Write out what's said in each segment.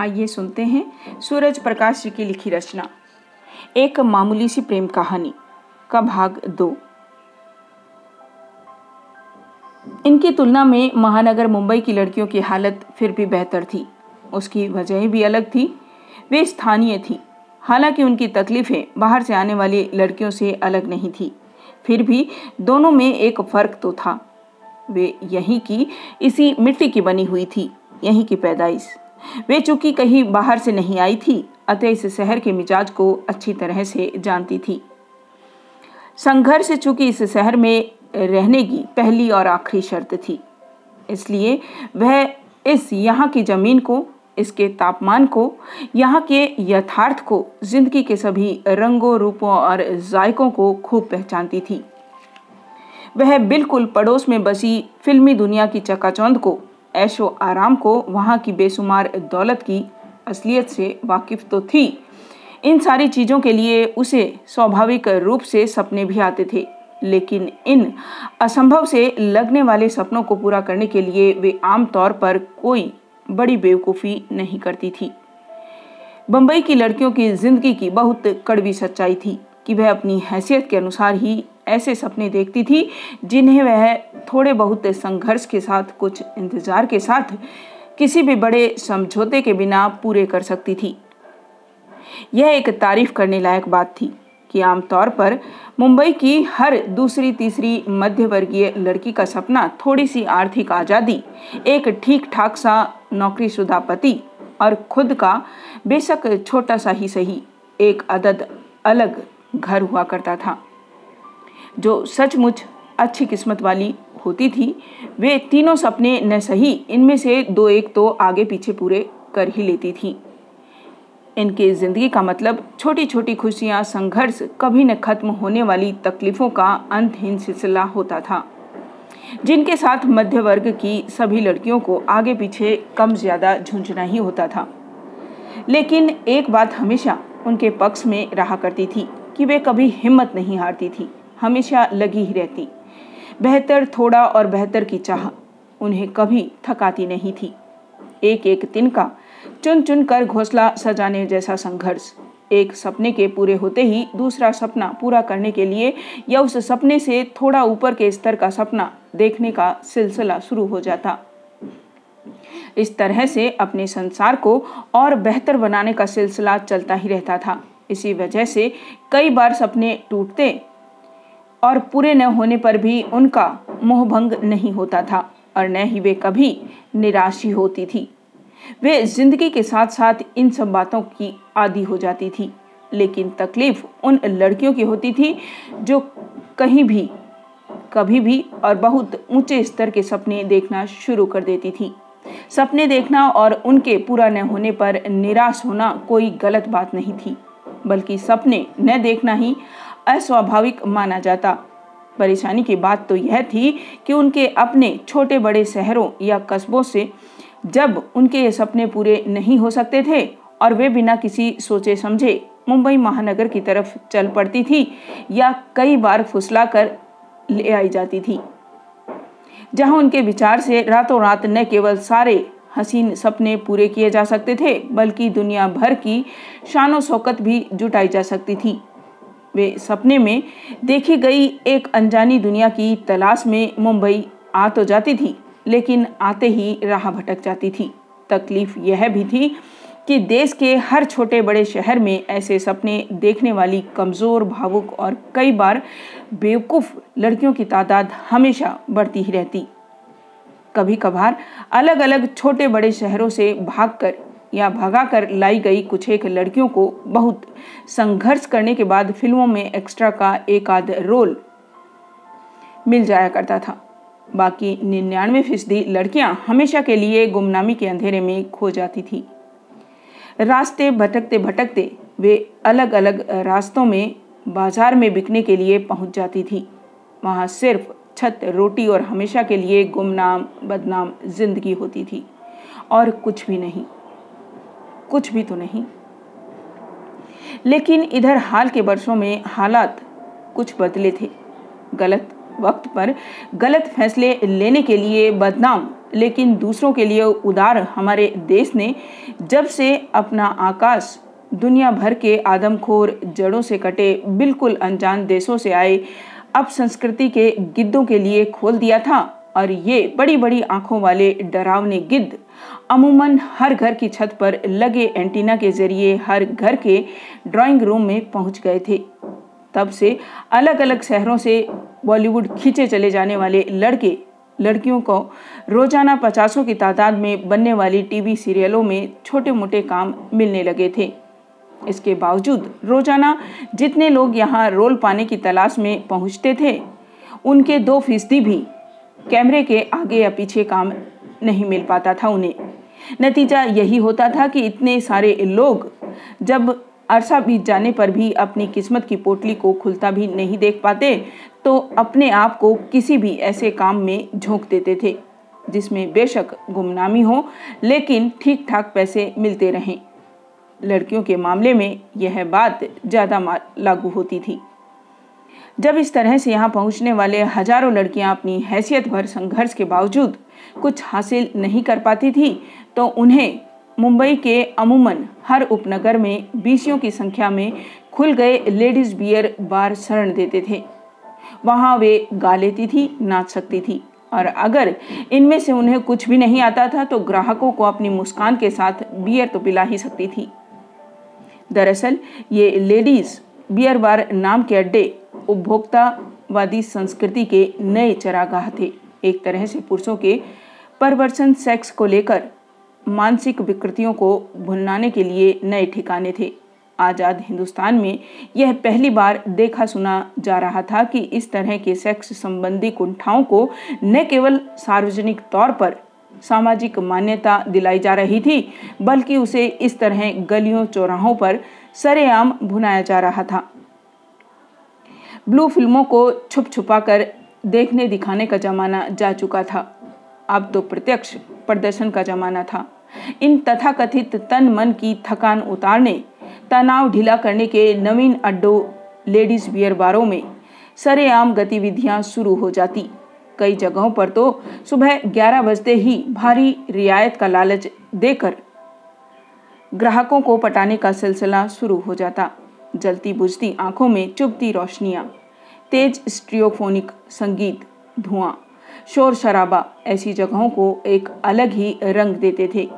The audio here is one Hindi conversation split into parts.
आइए सुनते हैं सूरज प्रकाश जी की लिखी रचना। एक मामूली सी प्रेम कहानी, का भाग दो। इनकी तुलना में महानगर मुंबई की लड़कियों की हालत फिर भी बेहतर थी। उसकी वजह भी अलग थी, वे स्थानीय थी। हालाँकि उनकी तकलीफें बाहर से आने वाली लड़कियों से अलग नहीं थी। फिर भी दोनों में एक फ़र्क तो था। वे यहीं की, इसी मिट्टी की बनी हुई थी, यहीं की पैदाइश। वे चूँकि कहीं बाहर से नहीं आई थी, अतः इस शहर के मिजाज को अच्छी तरह से जानती थी। संघर्ष चूँकि इस शहर में रहने की पहली और आखिरी शर्त थी। इसलिए वह इस यहाँ की ज़मीन को, इसके तापमान को, यहाँ के यथार्थ को, ज़िंदगी के सभी रंगों, रूपों और जायकों को खूब पहचानती थी। वह बिल्कुल पड़ोस में बसी फिल्मी दुनिया की चकाचौंध को ऐशो आराम को वहाँ की बेशुमार दौलत की असलियत से वाकिफ तो थी। इन सारी चीज़ों के लिए उसे स्वाभाविक रूप से सपने भी आते थे, लेकिन इन असंभव से लगने वाले सपनों को पूरा करने के लिए वे आमतौर पर कोई बड़ी बेवकूफ़ी नहीं करती थी। बम्बई की लड़कियों की ज़िंदगी की बहुत कड़वी सच्चाई थी कि वह अपनी हैसियत के अनुसार ही ऐसे सपने देखती थी, जिन्हें वह थोड़े बहुत संघर्ष के साथ, कुछ इंतज़ार के साथ, किसी भी बड़े समझौते के बिना पूरे कर सकती थी। यह एक तारीफ़ करने लायक बात थी कि आमतौर पर मुंबई की हर दूसरी तीसरी मध्य वर्गीय लड़की का सपना थोड़ी सी आर्थिक आज़ादी, एक ठीक ठाक सा नौकरीशुदा पति और खुद का बेशक छोटा सा ही सही, एक अदद अलग घर हुआ करता था। जो सचमुच अच्छी किस्मत वाली होती थी, वे तीनों सपने न सही, इनमें से दो एक तो आगे पीछे पूरे कर ही लेती थी। इनके ज़िंदगी का मतलब छोटी छोटी खुशियाँ, संघर्ष कभी न खत्म होने वाली तकलीफ़ों का अंतहीन सिलसिला होता था। जिनके साथ मध्य वर्ग की सभी लड़कियों को आगे पीछे कम ज़्यादा झुंझुना ही होता था। लेकिन एक बात हमेशा उनके पक्ष में रहा करती थी कि वे कभी हिम्मत नहीं हारती थी। हमेशा लगी ही रहती। बेहतर थोड़ा और बेहतर की चाह उन्हें कभी थकाती नहीं थी। एक एक तिनका चुन चुन कर घोंसला सजाने जैसा संघर्ष। एक सपने के पूरे होते ही दूसरा सपना पूरा करने के लिए या उस सपने से थोड़ा ऊपर के स्तर का सपना देखने का सिलसिला शुरू हो जाता। इस तरह से अपने संसार को और बेहतर बनाने का सिलसिला चलता ही रहता था। इसी वजह से कई बार सपने टूटते और पूरे न होने पर भी उनका मोहभंग नहीं होता था और न ही वे कभी निराश होती थी। वे ज़िंदगी के साथ साथ इन सब बातों की आदि हो जाती थी, लेकिन तकलीफ़ उन लड़कियों की होती थी जो कहीं भी, कभी भी और बहुत ऊँचे स्तर के सपने देखना शुरू कर देती थी। सपने देखना और उनके पूरा न होने पर निराश होना कोई गलत बात नहीं थी, बल्कि सपने न देखना ही अस्वाभाविक माना जाता। परेशानी की बात तो यह थी कि उनके अपने छोटे बड़े शहरों या कस्बों से जब उनके ये सपने पूरे नहीं हो सकते थे और वे बिना किसी सोचे समझे मुंबई महानगर की तरफ़ चल पड़ती थी या कई बार फुसला कर ले आई जाती थी। जहाँ उनके विचार से रातों रात न केवल सारे हसीन सपने पूरे किए जा सकते थे, बल्कि दुनिया भर की शानो शौकत भी जुटाई जा सकती थी। वे सपने में देखी गई एक अनजानी दुनिया की तलाश में मुंबई आ तो जाती थी, लेकिन आते ही राह भटक जाती थी। तकलीफ़ यह भी थी कि देश के हर छोटे बड़े शहर में ऐसे सपने देखने वाली कमज़ोर, भावुक और कई बार बेवकूफ़ लड़कियों की तादाद हमेशा बढ़ती ही रहती। कभी कभार अलग अलग छोटे बड़े शहरों से भागकर या भगा कर लाई गई कुछ एक लड़कियों को बहुत संघर्ष करने के बाद फ़िल्मों में एक्स्ट्रा का एक आध रोल मिल जाया करता था। बाकी निन्यानवे फ़ीसदी लड़कियाँ हमेशा के लिए गुमनामी के अंधेरे में खो जाती थी। रास्ते भटकते भटकते वे अलग अलग रास्तों में, बाज़ार में बिकने के लिए पहुँच जाती थी। वहाँ सिर्फ़ छत, रोटी और हमेशा के लिए गुमनाम, बदनाम ज़िंदगी होती थी और कुछ भी नहीं। कुछ भी तो नहीं। लेकिन इधर हाल के वर्षों में हालात कुछ बदले थे। गलत वक्त पर गलत फैसले लेने के लिए बदनाम, लेकिन दूसरों के लिए उदार हमारे देश ने जब से अपना आकाश दुनिया भर के आदमखोर जड़ों से कटे बिल्कुल अनजान देशों से आए, अब संस्कृति के गिद्धों के लिए खोल दिया था। और ये बड़ी बड़ी आँखों वाले डरावने गिद्ध अमूमन हर घर की छत पर लगे एंटीना के ज़रिए हर घर के ड्राइंग रूम में पहुँच गए थे। तब से अलग अलग शहरों से बॉलीवुड खींचे चले जाने वाले लड़के, लड़कियों को रोज़ाना पचासों की तादाद में बनने वाली टीवी सीरियलों में छोटे मोटे काम मिलने लगे थे। इसके बावजूद रोज़ाना जितने लोग यहाँ रोल पाने की तलाश में पहुँचते थे, उनके दो फ़ीसदी भी कैमरे के आगे या पीछे काम नहीं मिल पाता था उन्हें। नतीजा यही होता था कि इतने सारे लोग जब अरसा बीत जाने पर भी अपनी किस्मत की पोटली को खुलता भी नहीं देख पाते तो अपने आप को किसी भी ऐसे काम में झोंक देते थे, जिसमें बेशक गुमनामी हो, लेकिन ठीक ठाक पैसे मिलते रहें। लड़कियों के मामले में यह बात ज़्यादा लागू होती थी। जब इस तरह से यहाँ पहुँचने वाले हज़ारों लड़कियाँ अपनी हैसियत भर संघर्ष के बावजूद कुछ हासिल नहीं कर पाती थी तो उन्हें मुंबई के अमूमन हर उपनगर में बीसियों की संख्या में खुल गए लेडीज़ बियर बार शरण देते थे। वहाँ वे गा लेती थी, नाच सकती थी। और अगर इनमें से उन्हें कुछ भी नहीं आता था तो ग्राहकों को अपनी मुस्कान के साथ बियर तो पिला ही सकती थी। दरअसल, ये लेडीज़ बियर बार नाम के अड्डे उपभोक्तावादी संस्कृति के नए चरागाह थे। एक तरह से पुरुषों के परवर्सन सेक्स को लेकर मानसिक विकृतियों को भुनाने के लिए नए ठिकाने थे। आज़ाद हिंदुस्तान में यह पहली बार देखा सुना जा रहा था कि इस तरह के सेक्स संबंधी कुंठाओं को न केवल सार्वजनिक तौर पर सामाजिक मान्यता दिलाई जा रही थी, बल्कि उसे इस तरह गलियों चौराहों पर सरेआम भुनाया जा रहा था। ब्लू फ़िल्मों को छुप छुपा कर देखने दिखाने का जमाना जा चुका था। अब तो प्रत्यक्ष प्रदर्शन का जमाना था। इन तथाकथित तन मन की थकान उतारने, तनाव ढीला करने के नवीन अड्डों लेडीज़ बियर बारों में सरेआम गतिविधियाँ शुरू हो जाती। कई जगहों पर तो सुबह 11 बजते ही भारी रियायत का लालच देकर ग्राहकों को पटाने का सिलसिला शुरू हो जाता। जलती बुझती आँखों में चुभती रोशनियाँ, तेज स्ट्रियोफोनिक संगीत, धुआँ, शोर शराबा ऐसी जगहों को एक अलग ही रंग देते थे।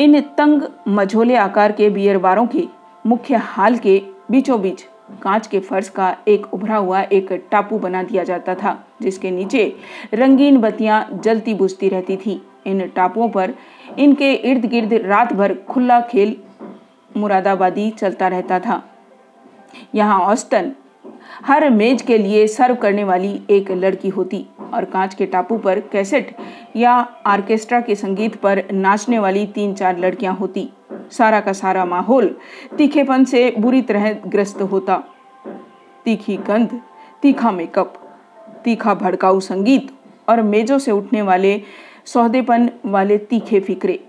इन तंग मझोले आकार के बियर बारों के मुख्य हाल के बीचों बीच कांच के फर्श का एक उभरा हुआ एक टापू बना दिया जाता था, जिसके नीचे रंगीन बत्तियाँ जलती बुझती रहती थी। इन टापुओं पर इनके इर्द गिर्द रात भर खुला खेल मुरादाबादी चलता रहता था। यहाँ औसतन हर मेज के लिए सर्व करने वाली एक लड़की होती और कांच के टापू पर कैसेट या आर्केस्ट्रा के संगीत पर नाचने वाली तीन चार लड़कियाँ होती। सारा का सारा माहौल तीखेपन से बुरी तरह ग्रस्त होता। तीखी गंध, तीखा मेकअप, तीखा भड़काऊ संगीत और मेजों से उठने वाले सौदेपन वाले तीखे फिक्रे।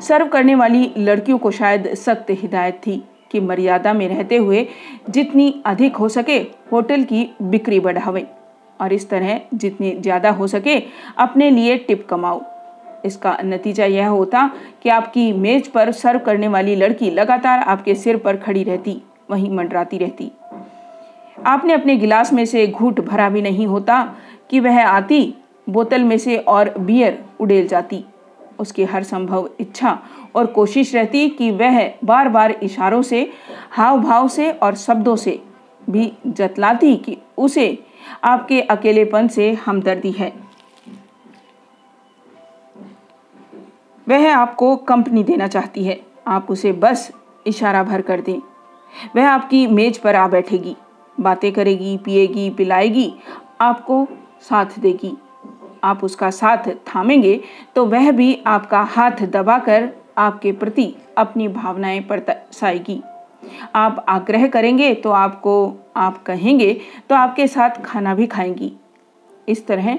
सर्व करने वाली लड़कियों को शायद सख्त हिदायत थी। कि मर्यादा में रहते हुए जितनी अधिक हो सके होटल की बिक्री बढ़ावे और इस तरह जितनी ज़्यादा हो सके अपने लिए टिप कमाओ। इसका नतीजा यह होता कि आपकी मेज पर सर्व करने वाली लड़की लगातार आपके सिर पर खड़ी रहती, वहीं मंडराती रहती। आपने अपने गिलास में से घूट भरा भी नहीं होता कि वह आती, बोतल में से और बियर उड़ेल जाती। उसकी हर संभव इच्छा और कोशिश रहती कि वह बार बार इशारों से हाव भाव से और शब्दों से भी जतलाती कि उसे आपके अकेलेपन से हमदर्दी है। वह आपको कंपनी देना चाहती है। आप उसे बस इशारा भर कर दें। वह आपकी मेज पर आ बैठेगी। बातें करेगी, पिएगी, पिलाएगी, आपको साथ देगी। आप उसका साथ थामेंगे तो वह भी आपका हाथ दबाकर आपके प्रति अपनी भावनाएँ परसाएगी। आप आग्रह करेंगे तो आपको, आप कहेंगे तो आपके साथ खाना भी खाएँगी। इस तरह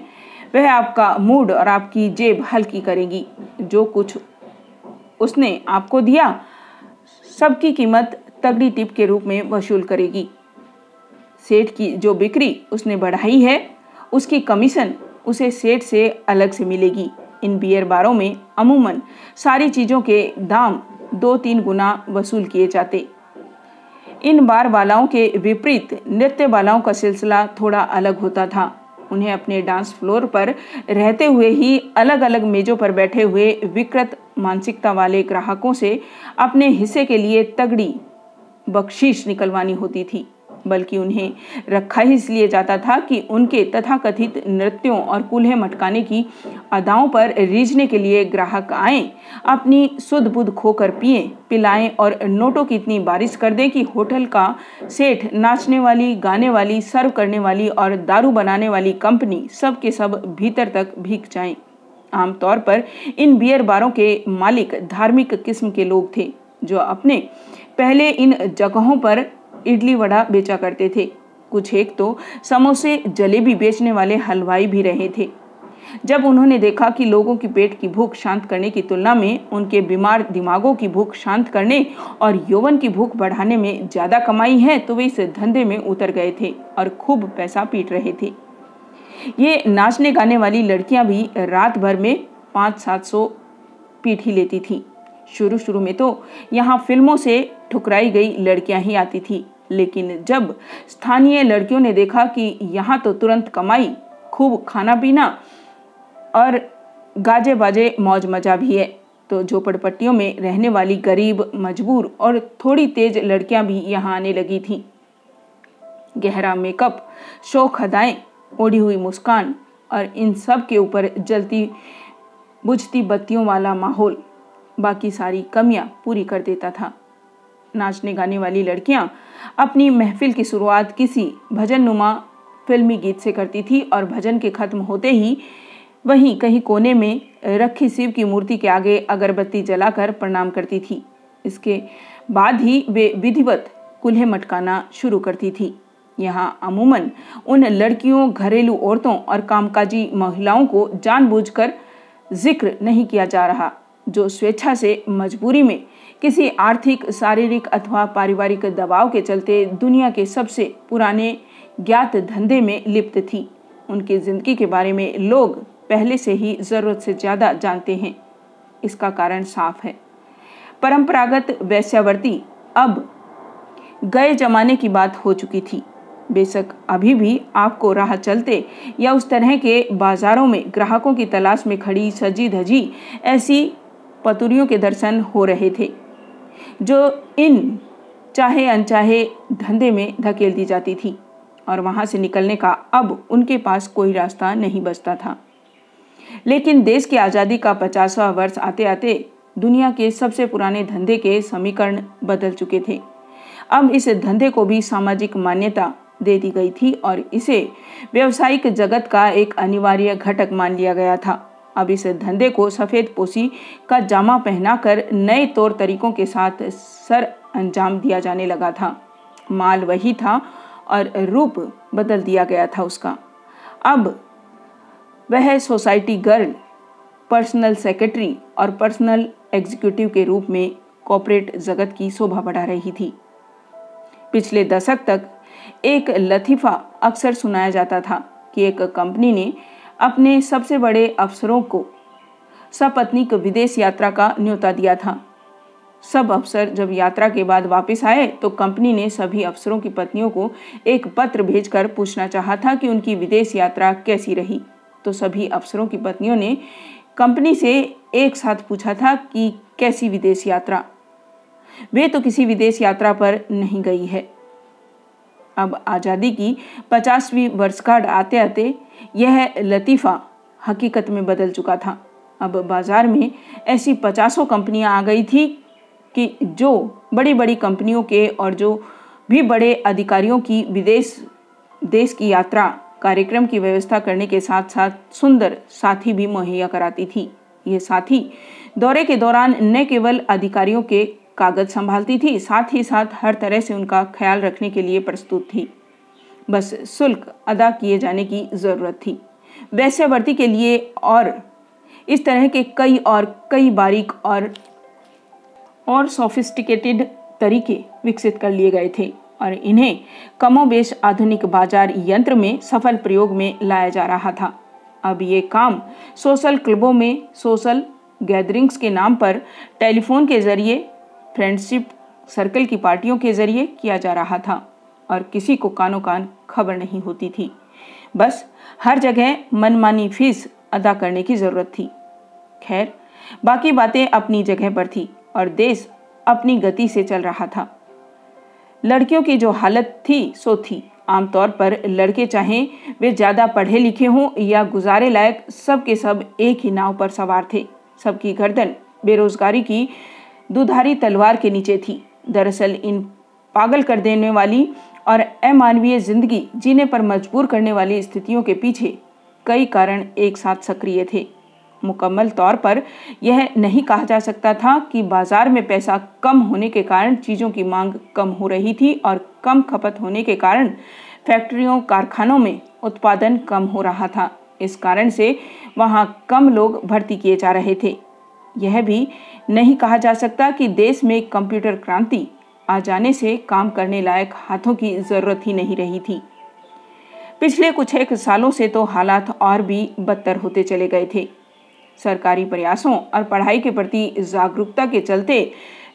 वह आपका मूड और आपकी जेब हल्की करेगी। जो कुछ उसने आपको दिया, सबकी कीमत तगड़ी टिप के रूप में वसूल करेगी। सेठ की जो बिक्री उसने बढ़ाई है, उसकी कमीशन उसे सेठ से अलग से मिलेगी। इन बियर बारों में अमूमन सारी चीज़ों के दाम दो तीन गुना वसूल किए जाते। इन बार बालाओं के विपरीत नृत्य बालाओं का सिलसिला थोड़ा अलग होता था। उन्हें अपने डांस फ्लोर पर रहते हुए ही अलग अलग मेजों पर बैठे हुए विकृत मानसिकता वाले ग्राहकों से अपने हिस्से के लिए तगड़ी बख्शीश निकलवानी होती थी। बल्कि उन्हें रखा ही इसलिए जाता था कि उनके तथाकथित नृत्यों और कूल्हे मटकाने की अदाओं पर रीझने के लिए ग्राहक आए, अपनी सुध बुध खोकर पिए, पिलाएँ और नोटों की इतनी बारिश कर दें कि होटल का सेठ नाचने वाली, गाने वाली, सर्व करने वाली और दारू बनाने वाली कंपनी सब के सब भीतर तक भीग जाएँ। आमतौर पर इन बियर बारों के मालिक धार्मिक किस्म के लोग थे, जो अपने पहले इन जगहों पर इडली वड़ा बेचा करते थे। कुछ एक तो समोसे जलेबी बेचने वाले हलवाई भी रहे थे। जब उन्होंने देखा कि लोगों की पेट की भूख शांत करने की तुलना में उनके बीमार दिमागों की भूख शांत करने और यौवन की भूख बढ़ाने में ज़्यादा कमाई है तो वे इस धंधे में उतर गए थे और खूब पैसा पीट रहे थे। ये नाचने गाने वाली लड़कियाँ भी रात भर में पाँच सात सौ पीट ही लेती थी। शुरू शुरू में तो यहाँ फ़िल्मों से ठुकराई गई लड़कियाँ ही आती थी। लेकिन जब स्थानीय लड़कियों ने देखा कि यहाँ तो तुरंत कमाई, खूब खाना पीना और गाजे बाजे मौज मज़ा भी है तो झोपड़पट्टियों में रहने वाली गरीब, मजबूर और थोड़ी तेज लड़कियाँ भी यहाँ आने लगी थीं। गहरा मेकअप, शोक हदाएँ, ओढ़ी हुई मुस्कान और इन सब के ऊपर जलती, बुझती बत्तियों वाला माहौल, बाकी सारी कमियाँ पूरी कर देता था। नाचने गाने वाली लड़कियाँ अपनी महफिल की शुरुआत किसी भजन नुमा फिल्मी गीत से करती थी और भजन के खत्म होते ही वहीं कहीं कोने में रखी शिव की मूर्ति के आगे अगरबत्ती जलाकर प्रणाम करती थी। इसके बाद ही वे विधिवत कुल्हे मटकाना शुरू करती थी। यहाँ अमूमन उन लड़कियों, घरेलू औरतों और कामकाजी महिलाओं को जानबूझकर ज़िक्र नहीं किया जा रहा, जो स्वेच्छा से मजबूरी में किसी आर्थिक, शारीरिक अथवा पारिवारिक दबाव के चलते दुनिया के सबसे पुराने ज्ञात धंधे में लिप्त थी। उनकी ज़िंदगी के बारे में लोग पहले से ही ज़रूरत से ज़्यादा जानते हैं। इसका कारण साफ़ है। परंपरागत वैश्यावर्ती अब गए जमाने की बात हो चुकी थी। बेशक अभी भी आपको राह चलते या उस तरह के बाजारों में ग्राहकों की तलाश में खड़ी सजी धजी ऐसी पतुरियों के दर्शन हो रहे थे। जो इन चाहे अनचाहे धंधे में धकेल दी जाती थी और वहाँ से निकलने का अब उनके पास कोई रास्ता नहीं बचता था। लेकिन देश की आज़ादी का पचासवा वर्ष आते आते दुनिया के सबसे पुराने धंधे के समीकरण बदल चुके थे। अब इस धंधे को भी सामाजिक मान्यता दे दी गई थी और इसे व्यवसायिक जगत का एक अनिवार्य घटक मान लिया गया था। अब इस धंधे को सफ़ेद पोसी का जामा पहनाकर नए तौर तरीकों के साथ सर अंजाम दिया जाने लगा था। माल वही था और रूप बदल दिया गया था उसका। अब वह सोसाइटी गर्ल, पर्सनल सेक्रेटरी और पर्सनल एग्जीक्यूटिव के रूप में कॉपरेट जगत की शोभा बढ़ा रही थी। पिछले दशक तक एक लतीफ़ा अक्सर सुनाया जाता था कि एक कंपनी ने अपने सबसे बड़े अफसरों को सपत्नीक विदेश यात्रा का न्योता दिया था। सब अफसर जब यात्रा के बाद वापस आए तो कंपनी ने सभी अफसरों की पत्नियों को एक पत्र भेजकर पूछना चाहा था कि उनकी विदेश यात्रा कैसी रही। तो सभी अफसरों की पत्नियों ने कंपनी से एक साथ पूछा था कि कैसी विदेश यात्रा? वे तो किसी विदेश यात्रा पर नहीं गई है। अब आज़ादी की पचासवीं वर्षगांठ आते आते यह लतीफ़ा हकीकत में बदल चुका था। अब बाज़ार में ऐसी पचासों कंपनियाँ आ गई थी कि जो बड़ी बड़ी कंपनियों के और जो भी बड़े अधिकारियों की विदेश, देश की यात्रा कार्यक्रम की व्यवस्था करने के साथ साथ सुंदर साथी भी मुहैया कराती थी। ये साथी दौरे के दौरान न केवल अधिकारियों के कागज़ संभालती थी, साथ ही साथ हर तरह से उनका ख्याल रखने के लिए प्रस्तुत थी। बस शुल्क अदा किए जाने की ज़रूरत थी। वैश्यवर्ती के लिए और इस तरह के कई और कई बारीक और और सोफिस्टिकेटेड तरीके विकसित कर लिए गए थे और इन्हें कमोबेश आधुनिक बाज़ार यंत्र में सफल प्रयोग में लाया जा रहा था। अब ये काम सोशल क्लबों में सोशल गैदरिंग्स के नाम पर टेलीफोन के ज़रिए, फ्रेंडशिप सर्कल की पार्टियों के ज़रिए किया जा रहा था। और किसी को कानो कान खबर नहीं होती थी। बस हर जगह मनमानी फ़ीस अदा करने की ज़रूरत थी। खैर, बाकी बातें अपनी जगह पर थी और देश अपनी गति से चल रहा था। लड़कियों की जो हालत थी, सो थी। आमतौर पर लड़के चाहें वे ज़्यादा पढ़े लिखे हों या गुजारे लायक सब के सब एक ही नाव पर सवार थे। सबकी गर्दन बेरोजगारी की दुधारी तलवार के नीचे थी। दरअसल इन पागल कर देने वाली और अमानवीय ज़िंदगी जीने पर मजबूर करने वाली स्थितियों के पीछे कई कारण एक साथ सक्रिय थे। मुकम्मल तौर पर यह नहीं कहा जा सकता था कि बाज़ार में पैसा कम होने के कारण चीज़ों की मांग कम हो रही थी और कम खपत होने के कारण फैक्ट्रियों, कारखानों में उत्पादन कम हो रहा था। इस कारण से वहाँ कम लोग भर्ती किए जा रहे थे। यह भी नहीं कहा जा सकता कि देश में कंप्यूटर क्रांति आ जाने से काम करने लायक हाथों की ज़रूरत ही नहीं रही थी। पिछले कुछ एक सालों से तो हालात और भी बदतर होते चले गए थे। सरकारी प्रयासों और पढ़ाई के प्रति जागरूकता के चलते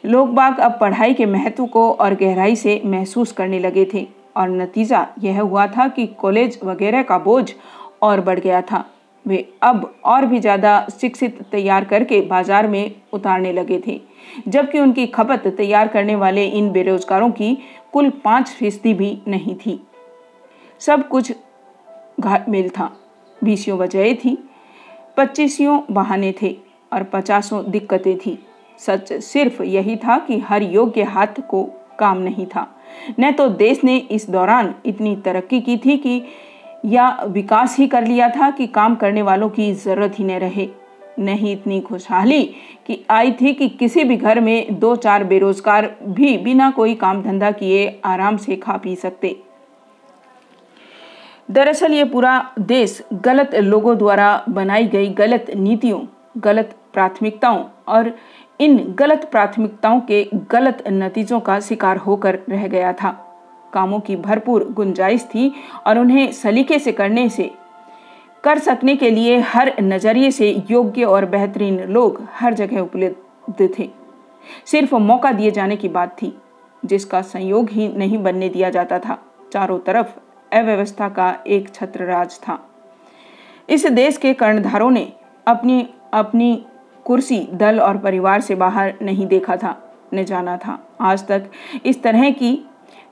लोग बाग अब पढ़ाई के महत्व को और गहराई से महसूस करने लगे थे और नतीजा यह हुआ था कि कॉलेज वगैरह का बोझ और बढ़ गया था। वे अब और भी ज़्यादा शिक्षित तैयार करके बाज़ार में उतारने लगे थे। जबकि उनकी खपत तैयार करने वाले इन बेरोजगारों की कुल पाँच फ़ीसदी भी नहीं थी। सब कुछ घाट था। बीसियों वजह थी, पच्चीसियों बहाने थे और पचासों दिक्कतें थी। सच सिर्फ़ यही था कि हर योग्य हाथ को काम नहीं था। न तो देश ने इस दौरान इतनी तरक्की की थी कि या विकास ही कर लिया था कि काम करने वालों की ज़रूरत ही न रहे। नहीं इतनी खुशहाली कि आई थी कि किसी भी घर में दो चार बेरोजगार भी बिना कोई काम धंधा किए आराम से खा पी सकते। दरअसल ये पूरा देश गलत लोगों द्वारा बनाई गई गलत नीतियों, गलत प्राथमिकताओं और इन गलत प्राथमिकताओं के गलत नतीजों का शिकार होकर रह गया था। कामों की भरपूर गुंजाइश थी और उन्हें सलीके से करने से कर सकने के लिए हर नज़रिए से योग्य और बेहतरीन लोग हर जगह उपलब्ध थे। सिर्फ़ मौका दिए जाने की बात थी, जिसका संयोग ही नहीं बनने दिया जाता था। चारों तरफ़ अव्यवस्था का एक छत्र राज था। इस देश के कर्णधारों ने अपनी अपनी कुर्सी, दल और परिवार से बाहर नहीं देखा था, न जाना था। आज तक इस तरह की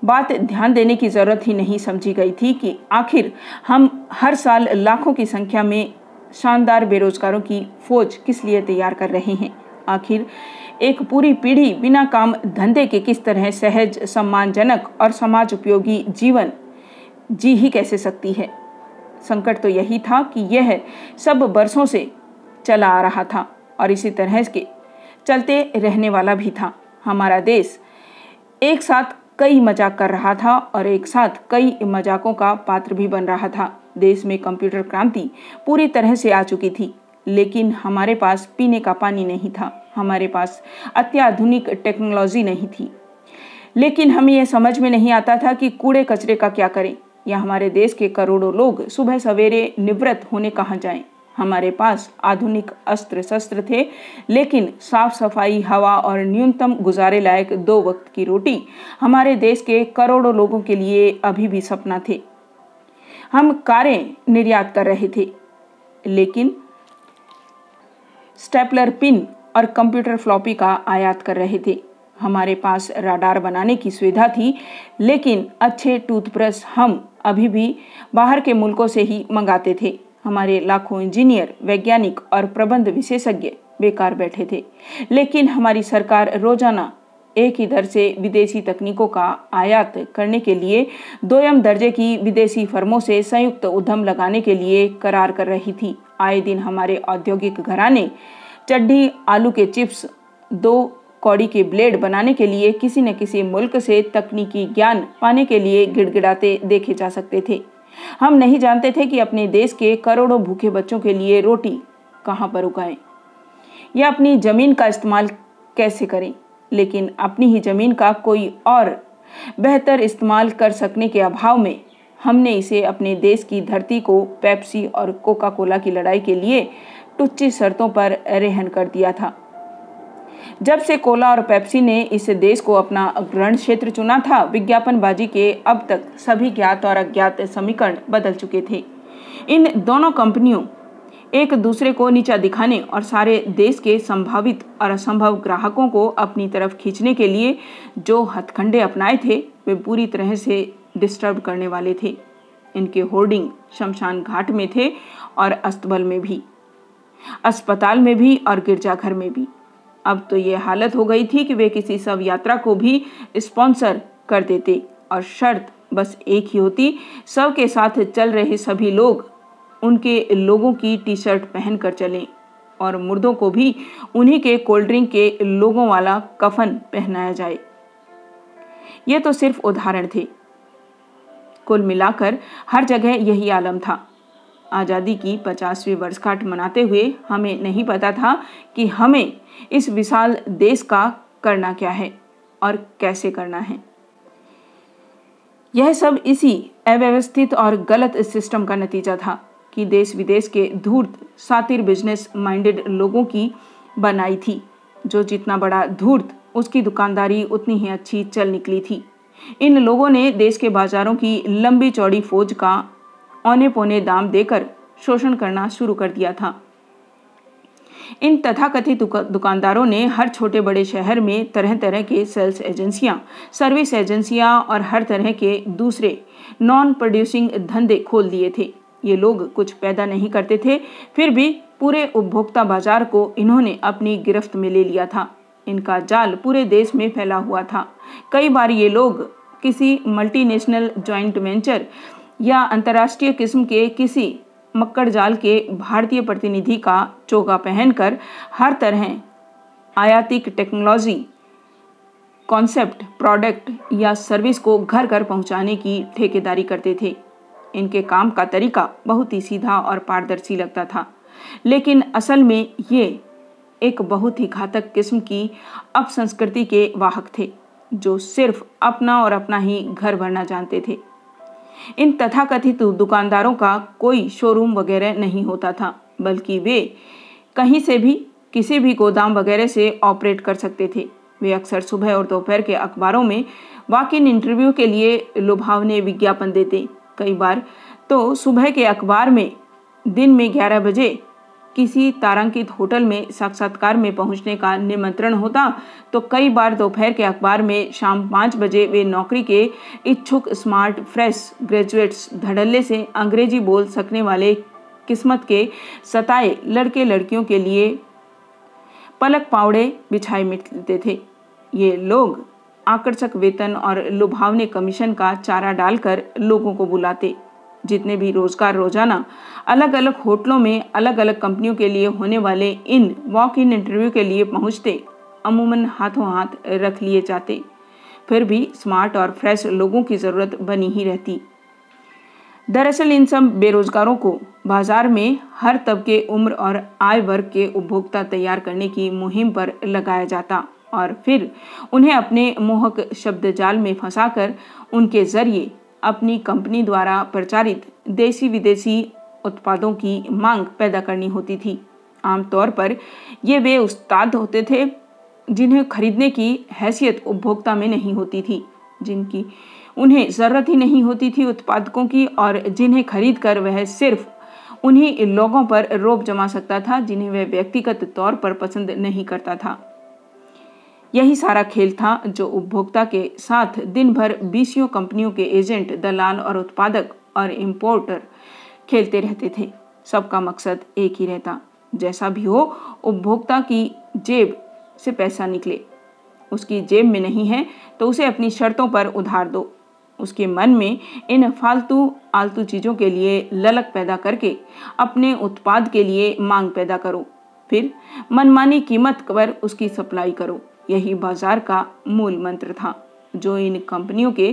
बात ध्यान देने की ज़रूरत ही नहीं समझी गई थी कि आखिर हम हर साल लाखों की संख्या में शानदार बेरोजगारों की फौज किस लिए तैयार कर रहे हैं? आखिर एक पूरी पीढ़ी बिना काम धंधे के किस तरह सहज, सम्मानजनक और समाज उपयोगी जीवन जी ही कैसे सकती है? संकट तो यही था कि यह सब बरसों से चला आ रहा था और इसी तरह के चलते रहने वाला भी था। हमारा देश एक साथ कई मज़ाक कर रहा था और एक साथ कई मजाकों का पात्र भी बन रहा था। देश में कंप्यूटर क्रांति पूरी तरह से आ चुकी थी, लेकिन हमारे पास पीने का पानी नहीं था। हमारे पास अत्याधुनिक टेक्नोलॉजी नहीं थी। लेकिन हमें यह समझ में नहीं आता था कि कूड़े कचरे का क्या करें। या हमारे देश के करोड़ों लोग सुबह सवेरे निवृत्त होने कहाँ जाएँ? हमारे पास आधुनिक अस्त्र शस्त्र थे, लेकिन साफ़ सफ़ाई हवा और न्यूनतम गुजारे लायक दो वक्त की रोटी हमारे देश के करोड़ों लोगों के लिए अभी भी सपना थे। हम कारें निर्यात कर रहे थे, लेकिन स्टेपलर पिन और कंप्यूटर फ्लॉपी का आयात कर रहे थे। हमारे पास राडार बनाने की सुविधा थी, लेकिन अच्छे टूथब्रश हम अभी भी बाहर के मुल्कों से ही मंगाते थे। हमारे लाखों इंजीनियर, वैज्ञानिक और प्रबंध विशेषज्ञ बेकार बैठे थे। लेकिन हमारी सरकार रोज़ाना एक ही दर से विदेशी तकनीकों का आयात करने के लिए दोयम दर्जे की विदेशी फर्मों से संयुक्त उद्यम लगाने के लिए करार कर रही थी। आए दिन हमारे औद्योगिक घराने चड्ढी आलू के चिप्स, दो कौड़ी के ब्लेड बनाने के लिए किसी न किसी मुल्क से तकनीकी ज्ञान पाने के लिए गिड़गिड़ाते देखे जा सकते थे। हम नहीं जानते थे कि अपने देश के करोड़ों भूखे बच्चों के लिए रोटी कहाँ पर उगाएँ, या अपनी ज़मीन का इस्तेमाल कैसे करें, लेकिन अपनी ही ज़मीन का कोई और बेहतर इस्तेमाल कर सकने के अभाव में हमने इसे अपने देश की धरती को पेप्सी और कोका कोला की लड़ाई के लिए टुच्ची शर्तों पर रेहन कर दिया था। जब से कोला और पेप्सी ने इस देश को अपना ग्रहण क्षेत्र चुना था, विज्ञापनबाजी के अब तक सभी ज्ञात और अज्ञात समीकरण बदल चुके थे। इन दोनों कंपनियों एक दूसरे को नीचा दिखाने और सारे देश के संभावित और असंभव ग्राहकों को अपनी तरफ़ खींचने के लिए जो हथखंडे अपनाए थे, वे पूरी तरह से डिस्टर्ब करने वाले थे। इनके होर्डिंग शमशान घाट में थे और अस्तबल में भी, अस्पताल में भी और गिरजाघर में भी। अब तो ये हालत हो गई थी कि वे किसी सब यात्रा को भी स्पॉन्सर कर देते और शर्त बस एक ही होती सब के साथ चल रहे सभी लोग उनके लोगों की टी शर्ट पहन कर चलें और मुर्दों को भी उन्हीं के कोल्ड ड्रिंक के लोगों वाला कफन पहनाया जाए। ये तो सिर्फ़ उदाहरण थे। कुल मिलाकर हर जगह यही आलम था। आज़ादी की पचासवीं वर्षगांठ मनाते हुए हमें नहीं पता था कि हमें इस विशाल देश का करना क्या है और कैसे करना है? यह सब इसी अव्यवस्थित और गलत सिस्टम का नतीजा था कि देश विदेश के धूर्त, सातिर बिज़नेस माइंडेड लोगों की बनाई थी, जो जितना बड़ा धूर्त, उसकी दुकानदारी उतनी ही अच्छी चल निकली थी। इन लोगों ने देश के बाजारों की लंबी चौड़ी फौज का औने पौने दाम देकर शोषण करना शुरू कर दिया था। इन तथाकथित दुकानदारों ने हर छोटे बड़े शहर में तरह तरह के सेल्स एजेंसियाँ, सर्विस एजेंसियाँ और हर तरह के दूसरे नॉन प्रोड्यूसिंग धंधे खोल दिए थे। ये लोग कुछ पैदा नहीं करते थे, फिर भी पूरे उपभोक्ता बाज़ार को इन्होंने अपनी गिरफ्त में ले लिया था। इनका जाल पूरे देश में फैला हुआ था। कई बार ये लोग किसी मल्टीनेशनल जॉइंट वेंचर या अंतर्राष्ट्रीय किस्म के किसी मक्कड़ जाल के भारतीय प्रतिनिधि का चोगा पहनकर हर तरह आयातिक टेक्नोलॉजी, कॉन्सेप्ट, प्रोडक्ट या सर्विस को घर घर पहुँचाने की ठेकेदारी करते थे। इनके काम का तरीका बहुत ही सीधा और पारदर्शी लगता था। लेकिन असल में ये एक बहुत ही घातक किस्म की अपसंस्कृति के वाहक थे, जो सिर्फ़ अपना और अपना ही घर भरना जानते थे। इन तथाकथित दुकानदारों का कोई शोरूम वगैरह नहीं होता था, बल्कि वे कहीं से भी, किसी भी गोदाम वगैरह से ऑपरेट कर सकते थे। वे अक्सर सुबह और दोपहर के अखबारों में वाक इन इंटरव्यू के लिए लुभावने विज्ञापन देते। कई बार तो सुबह के अखबार में, दिन में ग्यारह बजे किसी तारांकित होटल में साक्षात्कार में पहुँचने का निमंत्रण होता तो कई बार दोपहर के अखबार में शाम पाँच बजे वे नौकरी के इच्छुक स्मार्ट, फ्रेश ग्रेजुएट्स धड़ल्ले से अंग्रेज़ी बोल सकने वाले किस्मत के सताए लड़के लड़कियों के लिए पलक पावड़े बिछाए मिलते थे। ये लोग आकर्षक वेतन और लुभावने कमीशन का चारा डालकर लोगों को बुलाते। जितने भी रोज़गार रोज़ाना अलग अलग होटलों में अलग अलग कंपनियों के लिए होने वाले इन वॉक इन इंटरव्यू के लिए पहुँचते, अमूमन हाथों हाथ रख लिए जाते। फिर भी स्मार्ट और फ्रेश लोगों की ज़रूरत बनी ही रहती। दरअसल इन सब बेरोजगारों को बाज़ार में हर तबके उम्र और आय वर्ग के उपभोक्ता तैयार करने की मुहिम पर लगाया जाता और फिर उन्हें अपने मोहक शब्द जाल में फंसाकर उनके ज़रिए अपनी कंपनी द्वारा प्रचारित देसी विदेशी उत्पादों की मांग पैदा करनी होती थी। आमतौर पर ये वे उस्ताद होते थे जिन्हें खरीदने की हैसियत उपभोक्ता में नहीं होती थी, जिनकी, उन्हें ज़रूरत ही नहीं होती थी उत्पादकों की और जिन्हें खरीद कर वह सिर्फ़ उन्हीं लोगों पर रोप जमा सकता था जिन्हें वह व्यक्तिगत तौर पर पसंद नहीं करता था। यही सारा खेल था जो उपभोक्ता के साथ दिन भर बीसियों कंपनियों के एजेंट, दलाल और उत्पादक और इम्पोर्टर खेलते रहते थे। सबका मकसद एक ही रहता, जैसा भी हो, उपभोक्ता की जेब से पैसा निकले। उसकी जेब में नहीं है तो उसे अपनी शर्तों पर उधार दो। उसके मन में इन फालतू, आलतू चीज़ों के लिए ललक पैदा करके, अपने उत्पाद के लिए मांग पैदा करो। फिर मनमानी कीमत पर उसकी सप्लाई करो। यही बाज़ार का मूल मंत्र था, जो इन कंपनियों के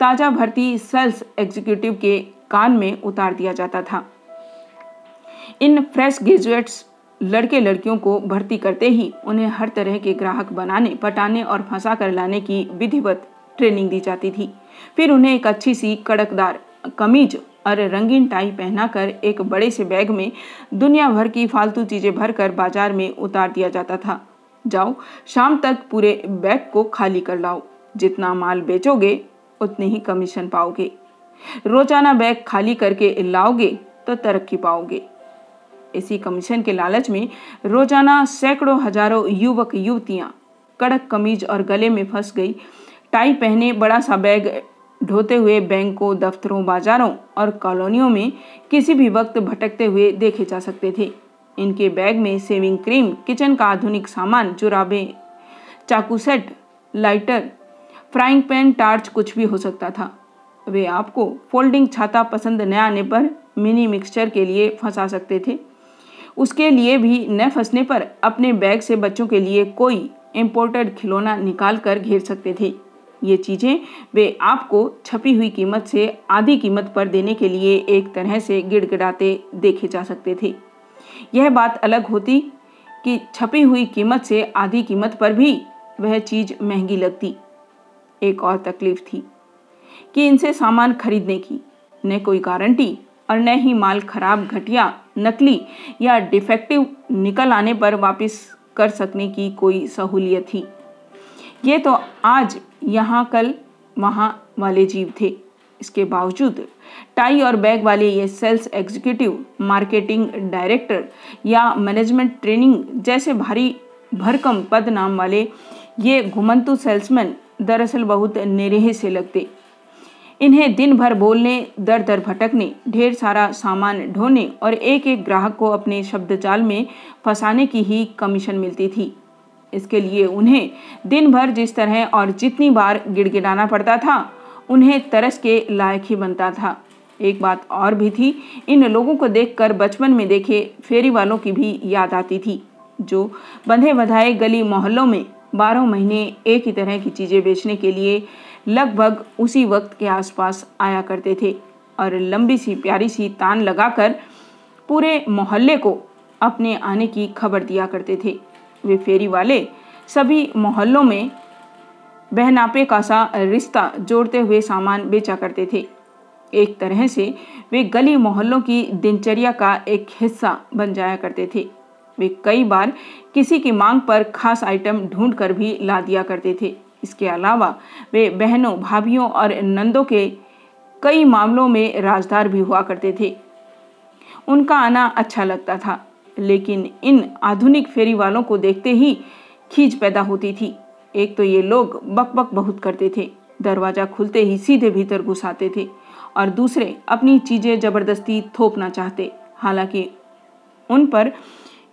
ताज़ा भर्ती सेल्स एग्जीक्यूटिव के कान में उतार दिया जाता था। इन फ्रेश ग्रेजुएट्स लड़के लड़कियों को भर्ती करते ही उन्हें हर तरह के ग्राहक बनाने, पटाने और फंसा कर लाने की विधिवत ट्रेनिंग दी जाती थी। फिर उन्हें एक अच्छी सी कड़कदार कमीज और रंगीन टाई पहनाकर एक बड़े से बैग में दुनिया भर की फालतू चीज़ें भरकर बाज़ार में उतार दिया जाता था। जाओ, शाम तक पूरे बैग को खाली कर लाओ। जितना माल बेचोगे, उतने ही कमीशन पाओगे। रोज़ाना बैग खाली करके लाओगे तो तरक्की पाओगे। इसी कमीशन के लालच में रोज़ाना सैकड़ों हज़ारों युवक, युवतियाँ कड़क कमीज और गले में फंस गई। टाई पहने बड़ा सा बैग ढोते हुए बैंकों दफ्तरों, बाजारों और कॉलोनियों में किसी भी वक्त भटकते हुए देखे जा सकते थे। इनके बैग में सेविंग क्रीम, किचन का आधुनिक सामान जुराबे चाकू set, lighter, frying pan, torch, कुछ भी हो सकता था। वे आपको फोल्डिंग छाता पसंद न आने पर मिनी मिक्सचर के लिए फंसा सकते थे। उसके लिए भी न फंसने पर अपने बैग से बच्चों के लिए कोई इम्पोर्टेड खिलौना निकाल कर घेर सकते थे। ये चीज़ें वे आपको छपी हुई कीमत से आधी कीमत पर देने के लिए एक तरह से गिड़गिड़ाते देखे जा सकते थे। यह बात अलग होती कि छपी हुई कीमत से आधी कीमत पर भी वह चीज़ महँगी लगती। एक और तकलीफ़ थी कि इनसे सामान खरीदने की। न कोई गारंटी और न ही माल खराब, घटिया, नकली या डिफेक्टिव निकल आने पर वापस कर सकने की कोई सहूलियत थी। ये तो आज यहाँ कल वहाँ वाले जीव थे। इसके बावजूद टाई और बैग वाले ये सेल्स एग्जीक्यूटिव, मार्केटिंग डायरेक्टर या मैनेजमेंट ट्रेनिंग जैसे भारी भरकम पद नाम वाले ये घुमंतु सेल्समैन दरअसल बहुत निरेह से लगते। इन्हें दिन भर बोलने, दर दर भटकने, ढेर सारा सामान ढोने और एक एक ग्राहक को अपने शब्द जाल में फंसाने की ही कमीशन मिलती थी। इसके लिए उन्हें दिन भर जिस तरह और जितनी बार गिड़गिड़ाना पड़ता था उन्हें तरस के लायक ही बनता था। एक बात और भी थी, इन लोगों को देखकर बचपन में देखे फेरी वालों की भी याद आती थी, जो बंधे बधाए गली मोहल्लों में बारह महीने एक ही तरह की चीज़ें बेचने के लिए लगभग उसी वक्त के आसपास आया करते थे और लंबी सी, प्यारी सी तान लगाकर पूरे मोहल्ले को अपने आने की खबर दिया करते थे। वे फेरी वाले सभी मोहल्लों में बहनापे का सा रिश्ता जोड़ते हुए सामान बेचा करते थे। एक तरह से वे गली मोहल्लों की दिनचर्या का एक हिस्सा बन जाया करते थे। वे कई बार किसी की मांग पर खास आइटम ढूंढ कर भी ला दिया करते थे। इसके अलावा वे बहनों, भाभीियों और नंदों के कई मामलों में राजदार भी हुआ करते थे। उनका आना अच्छा लगता था, लेकिन इन आधुनिक फेरी वालों को देखते ही खींच पैदा होती थी। एक तो ये लोग बक बक बहुत करते थे, दरवाज़ा खुलते ही सीधे भीतर घुस आते थे और दूसरे अपनी चीज़ें ज़बरदस्ती थोपना चाहते। हालाँकि उन पर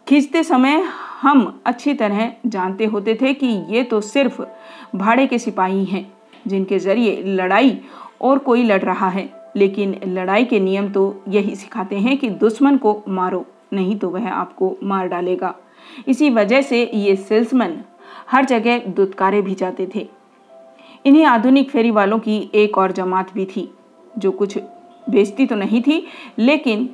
खींचते समय हम अच्छी तरह जानते होते थे कि ये तो सिर्फ़ भाड़े के सिपाही हैं, जिनके ज़रिए लड़ाई और कोई लड़ रहा है। लेकिन लड़ाई के नियम तो यही सिखाते हैं कि दुश्मन को मारो, नहीं तो वह आपको मार डालेगा। इसी वजह से ये सेल्समैन हर जगह दुत्कारे भी जाते थे। इन्हीं आधुनिक फेरी वालों की एक और जमात भी थी, जो कुछ बेचती तो नहीं थी, लेकिन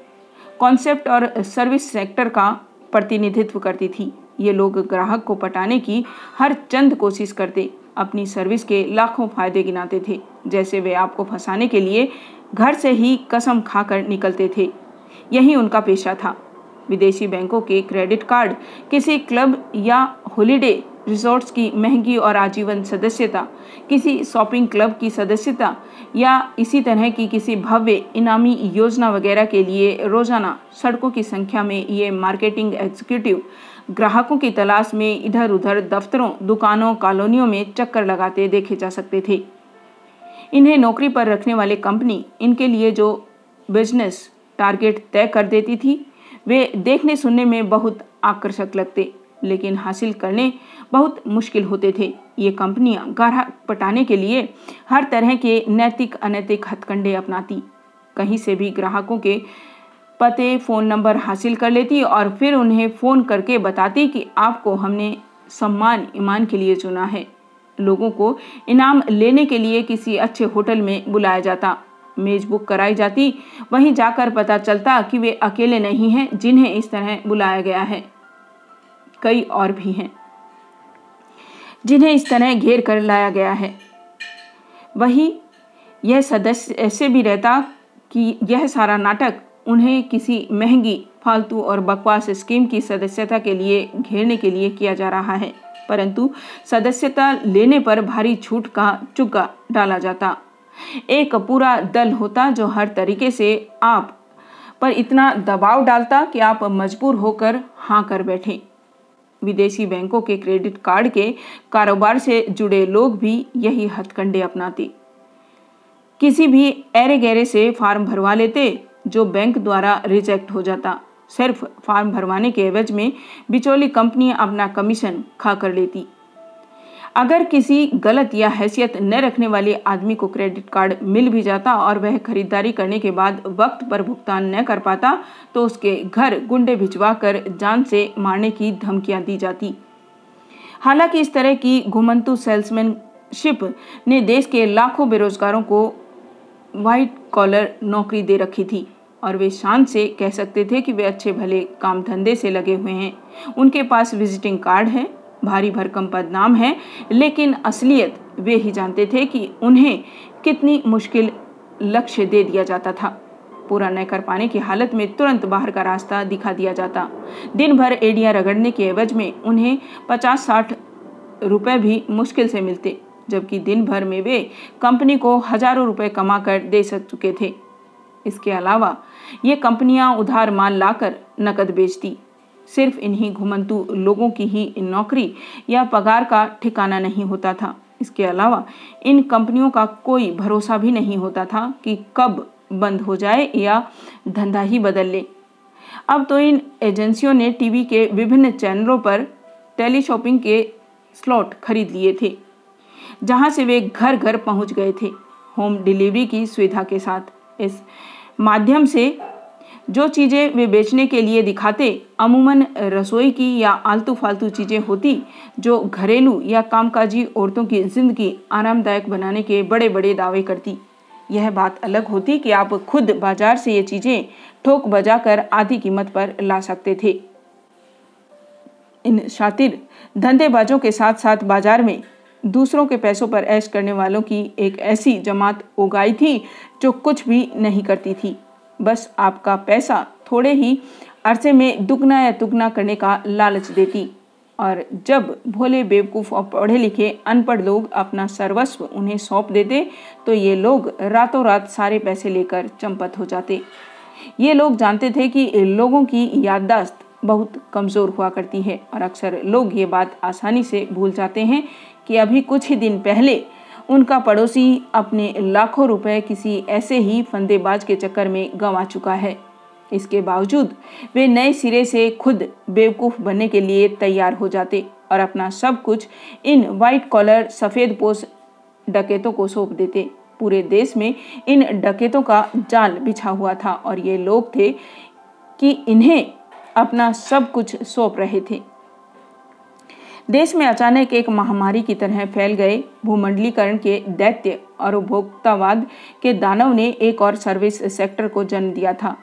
कॉन्सेप्ट और सर्विस सेक्टर का प्रतिनिधित्व करती थी। ये लोग ग्राहक को पटाने की हर चंद कोशिश करते, अपनी सर्विस के लाखों फ़ायदे गिनाते थे, जैसे वे आपको फंसाने के लिए घर से ही कसम खाकर निकलते थे। यही उनका पेशा था। विदेशी बैंकों के क्रेडिट कार्ड किसी क्लब या हॉलिडे रिसोर्ट्स की महँगी और आजीवन सदस्यता, किसी शॉपिंग क्लब की सदस्यता, या इसी तरह की किसी भव्य इनामी योजना वगैरह के लिए रोज़ाना सड़कों की संख्या में ये मार्केटिंग एग्जीक्यूटिव ग्राहकों की तलाश में इधर उधर दफ्तरों, दुकानों, कॉलोनियों में चक्कर लगाते देखे जा सकते थे। इन्हें नौकरी पर रखने वाले कंपनी इनके लिए जो बिज़नेस टारगेट तय कर देती थी, वे देखने सुनने में बहुत आकर्षक लगते। लेकिन हासिल करने बहुत मुश्किल होते थे। ये कंपनियाँ ग्राहक पटाने के लिए हर तरह के नैतिक, अनैतिक हथकंडे अपनाती। कहीं से भी ग्राहकों के पते फ़ोन नंबर हासिल कर लेती और फिर उन्हें फ़ोन करके बताती कि आपको हमने सम्मान, ईमान के लिए चुना है। लोगों को इनाम लेने के लिए किसी अच्छे होटल में बुलाया जाता। मेज बुक कराई जाती। वहीं जाकर पता चलता कि वे अकेले नहीं हैं, जिन्हें इस तरह बुलाया गया है। कई और भी हैं, जिन्हें इस तरह घेर कर लाया गया है। वही यह सदस्य ऐसे भी रहता कि यह सारा नाटक उन्हें किसी महँगी, फालतू और बकवास स्कीम की सदस्यता के लिए घेरने के लिए किया जा रहा है, परंतु सदस्यता लेने पर भारी छूट का चुका डाला जाता। एक पूरा दल होता जो हर तरीके से आप पर इतना दबाव डालता कि आप मजबूर होकर हाँ कर बैठे। विदेशी बैंकों के क्रेडिट कार्ड के कारोबार से जुड़े लोग भी यही हथकंडे अपनाते। किसी भी एरे गहरे से फार्म भरवा लेते, जो बैंक द्वारा रिजेक्ट हो जाता। सिर्फ़ फार्म भरवाने के एवज में बिचौली कंपनियाँ अपना कमीशन खा कर लेती। अगर किसी गलत या हैसियत न रखने वाले आदमी को क्रेडिट कार्ड मिल भी जाता और वह खरीदारी करने के बाद वक्त पर भुगतान न कर पाता तो उसके घर गुंडे भिजवा कर जान से मारने की धमकियाँ दी जाती। हालाँकि इस तरह की घुमंतु सेल्समैनशिप ने देश के लाखों बेरोजगारों को वाइट कॉलर नौकरी दे रखी थी और वे शान से कह सकते थे कि वे अच्छे भले काम धंधे से लगे हुए हैं। उनके पास विजिटिंग कार्ड है। भारी भरकम बदनाम है, लेकिन असलियत वे ही जानते थे कि उन्हें कितनी मुश्किल लक्ष्य दे दिया जाता था। पूरा न कर पाने की हालत में तुरंत बाहर का रास्ता दिखा दिया जाता। दिन भर एडिया रगड़ने के एवज में उन्हें पचास साठ रुपए भी मुश्किल से मिलते, जबकि दिन भर में वे कंपनी को हज़ारों रुपए कमा कर दे सक चुके थे। इसके अलावा ये कंपनियाँ उधार माल लाकर नकद बेचती सिर्फ़ इन्हीं घुमंतु लोगों की ही नौकरी या पगार का ठिकाना नहीं होता था। इसके अलावा इन कंपनियों का कोई भरोसा भी नहीं होता था कि कब बंद हो जाए या धंधा ही बदल ले। अब तो इन एजेंसियों ने टीवी के विभिन्न चैनलों पर टेली शॉपिंग के स्लॉट खरीद लिए थे, जहाँ से वे घर घर पहुँच गए थे, होम डिलीवरी की सुविधा के साथ। इस माध्यम से जो चीज़ें वे बेचने के लिए दिखाते, अमूमन रसोई की या आलतू फालतू चीज़ें होती, जो घरेलू या कामकाजी औरतों की ज़िंदगी आरामदायक बनाने के बड़े बड़े दावे करती। यह बात अलग होती कि आप खुद बाज़ार से ये चीज़ें ठोक बजा कर आधी कीमत पर ला सकते थे। इन शातिर धंधेबाजों के साथ साथ बाज़ार में दूसरों के पैसों पर ऐश करने वालों की एक ऐसी जमात उगाई थी, जो कुछ भी नहीं करती थी। बस आपका पैसा थोड़े ही अरसे में दुगना या तुगना करने का लालच देती। और जब भोले बेवकूफ़ और पढ़े लिखे अनपढ़ लोग अपना सर्वस्व उन्हें सौंप देते तो ये लोग रातों रात सारे पैसे लेकर चंपत हो जाते। ये लोग जानते थे कि लोगों की याददाश्त बहुत कमज़ोर हुआ करती है, और अक्सर लोग ये बात आसानी से भूल जाते हैं कि अभी कुछ ही दिन पहले उनका पड़ोसी अपने लाखों रुपए किसी ऐसे ही फंदेबाज के चक्कर में गंवा चुका है। इसके बावजूद वे नए सिरे से खुद बेवकूफ़ बनने के लिए तैयार हो जाते और अपना सब कुछ इन वाइट कॉलर सफ़ेद पोष डकेतों को सौंप देते। पूरे देश में इन डकेतों का जाल बिछा हुआ था और ये लोग थे कि इन्हें अपना सब कुछ सौंप रहे थे। देश में अचानक एक महामारी की तरह फैल गए भूमंडलीकरण के दैत्य और उपभोक्तावाद के दानव ने एक और सर्विस सेक्टर को जन्म दिया था।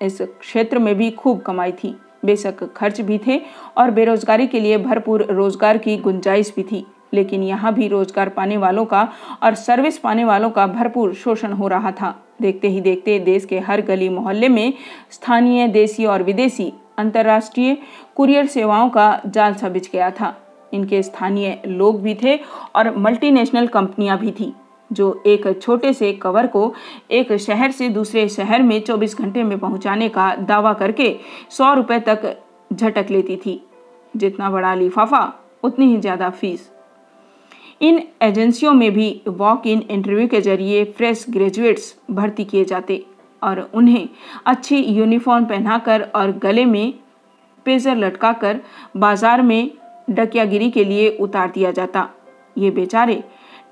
इस क्षेत्र में भी खूब कमाई थी। बेशक खर्च भी थे और बेरोजगारी के लिए भरपूर रोज़गार की गुंजाइश भी थी, लेकिन यहाँ भी रोज़गार पाने वालों का और सर्विस पाने वालों का भरपूर शोषण हो रहा था। देखते ही देखते देश के हर गली मोहल्ले में स्थानीय देसी और विदेशी अंतर्राष्ट्रीय कुरियर सेवाओं का जाल सा बिछ गया था। इनके स्थानीय लोग भी थे और मल्टीनेशनल कंपनियाँ भी थी, जो एक छोटे से कवर को एक शहर से दूसरे शहर में 24 घंटे में पहुँचाने का दावा करके सौ रुपए तक झटक लेती थी। जितना बड़ा लिफाफा, उतनी ही ज़्यादा फ़ीस। इन एजेंसियों में भी वॉक इन इंटरव्यू के ज़रिए फ्रेश ग्रेजुएट्स भर्ती किए जाते। और उन्हें अच्छी यूनिफॉर्म पहनाकर और गले में पेजर लटकाकर बाज़ार में डकियागिरी के लिए उतार दिया जाता। ये बेचारे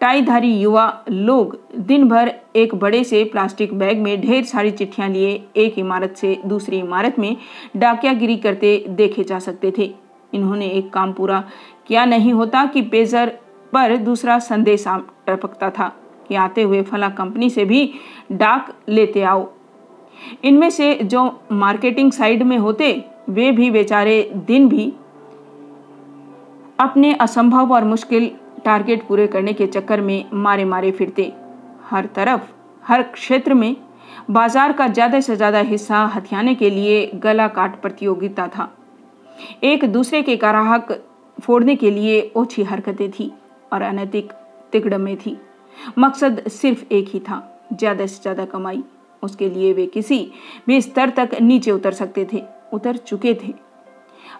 टाईधारी युवा लोग दिन भर एक बड़े से प्लास्टिक बैग में ढेर सारी चिट्ठियाँ लिए एक इमारत से दूसरी इमारत में डाकियागिरी करते देखे जा सकते थे। इन्होंने एक काम पूरा किया नहीं होता कि पेजर पर दूसरा संदेश टपकता था कि आते हुए फला कंपनी से भी डाक लेते आओ। इनमें से जो मार्केटिंग साइड में होते, वे भी बेचारे दिन भी अपने असंभव और मुश्किल टारगेट पूरे करने के चक्कर में मारे मारे फिरते। हर तरफ़, हर क्षेत्र में बाज़ार का ज़्यादा से ज़्यादा हिस्सा हथियाने के लिए गला काट प्रतियोगिता था। एक दूसरे के ग्राहक फोड़ने के लिए ओछी हरकतें थी और अनैतिक तिकड़मे थी। मकसद सिर्फ़ एक ही था, ज़्यादा से ज़्यादा कमाई। उसके लिए वे किसी भी स्तर तक नीचे उतर सकते थे, उतर चुके थे।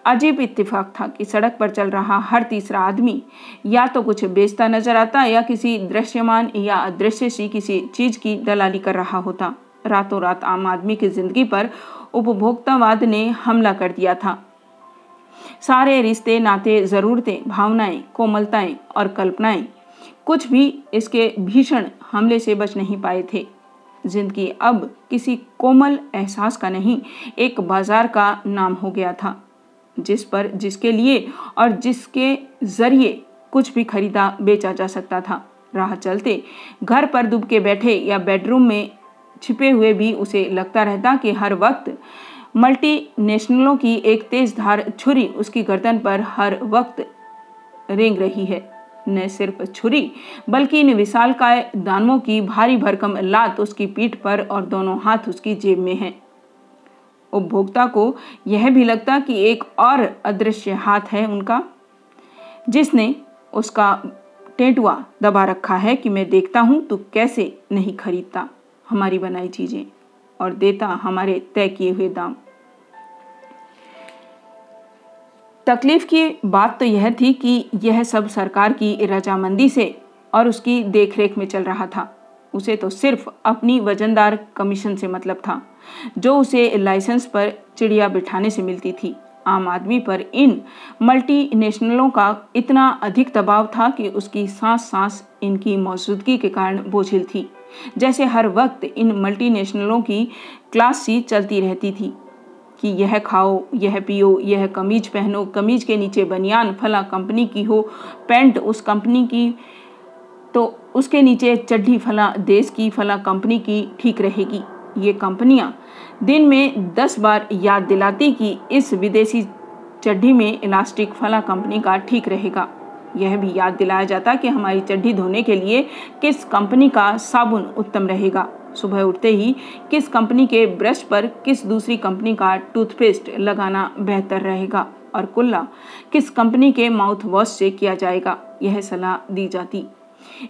अजीब इत्तेफाक था कि सड़क पर चल रहा हर तीसरा आदमी या तो कुछ बेचता नज़र आता या किसी दृश्यमान या अदृश्य सी किसी चीज़ की दलाली कर रहा होता। रातों रात आम आदमी की ज़िंदगी पर उपभोक्तावाद ने हमला कर दिया था। सारे रिश्ते, नाते, ज़रूरतें, भावनाएँ, कोमलताएँ और कल्पनाएँ कुछ भी इसके भीषण हमले से बच नहीं पाए थे। ज़िंदगी अब किसी कोमल एहसास का नहीं, एक बाज़ार का नाम हो गया था। जिस पर, जिसके लिए और जिसके ज़रिए कुछ भी खरीदा, बेचा जा सकता था। राह चलते घर पर दुब के बैठे या बेडरूम में छिपे हुए भी उसे लगता रहता कि हर वक्त मल्टी नेशनलों की एक तेज धार छुरी उसकी गर्दन पर हर वक्त रेंग रही है। न सिर्फ़ छुरी, बल्कि इन विशालकाय दानवों की भारी भरकम लात उसकी पीठ पर और दोनों हाथ उसकी जेब में हैं। उपभोक्ता को यह भी लगता कि एक और अदृश्य हाथ है उनका, जिसने उसका टेंटुआ दबा रखा है कि मैं देखता हूँ तो कैसे नहीं खरीदता। हमारी बनाई चीज़ें और देता हमारे तय किए हुए दाम। तकलीफ़ की बात तो यह थी कि यह सब सरकार की रजामंदी से और उसकी देखरेख में चल रहा था। उसे तो सिर्फ़ अपनी वजनदार कमीशन से मतलब था, जो उसे लाइसेंस पर चिड़िया बिठाने से मिलती थी। आम आदमी पर इन मल्टी नेशनलों का इतना अधिक दबाव था कि उसकी सांस सांस इनकी मौजूदगी के कारण बोझिल थी। जैसे हर वक्त इन मल्टी नेशनलों की क्लास सी चलती रहती थी। कि यह खाओ, यह पियो, यह कमीज पहनो, कमीज के नीचे बनियान फला कंपनी की हो, पैंट उस कंपनी की तो उसके नीचे चड्ढी फला देश की, फला कंपनी की ठीक रहेगी। ये कंपनियाँ दिन में दस बार याद दिलाती कि इस विदेशी चड्ढी में इलास्टिक फला कंपनी का ठीक रहेगा। यह भी याद दिलाया जाता कि हमारी चड्ढी धोने के लिए किस कंपनी का साबुन उत्तम रहेगा। सुबह उठते ही किस कंपनी के ब्रश पर किस दूसरी कंपनी का टूथपेस्ट लगाना बेहतर रहेगा और कुल्ला किस कंपनी के माउथ वॉश से किया जाएगा, यह सलाह दी जाती।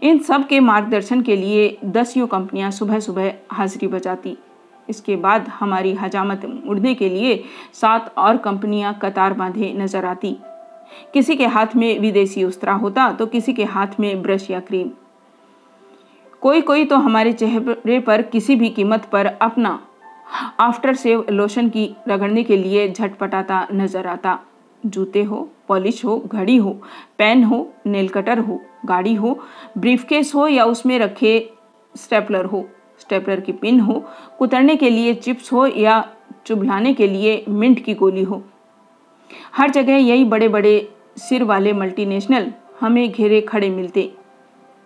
इन सब के मार्गदर्शन के लिए दसियों कंपनियाँ सुबह सुबह हाजिरी बजाती। इसके बाद हमारी हजामत उड़ने के लिए सात और कंपनियाँ कतार बांधे नज़र आती। किसी के हाथ में विदेशी उस्तरा होता तो किसी के हाथ में ब्रश या क्रीम। कोई कोई तो हमारे चेहरे पर किसी भी कीमत पर अपना आफ्टर सेव लोशन की रगड़ने के लिए झटपटाता नज़र आता। जूते हो, पॉलिश हो, घड़ी हो, पेन हो, नेल कटर हो, गाड़ी हो, ब्रीफकेस हो या उसमें रखे स्टेपलर हो, स्टेपलर की पिन हो, कुतरने के लिए चिप्स हो या चुभलाने के लिए मिंट की गोली हो। हर जगह यही बड़े बड़े सिर वाले मल्टीनेशनल हमें घेरे खड़े मिलते।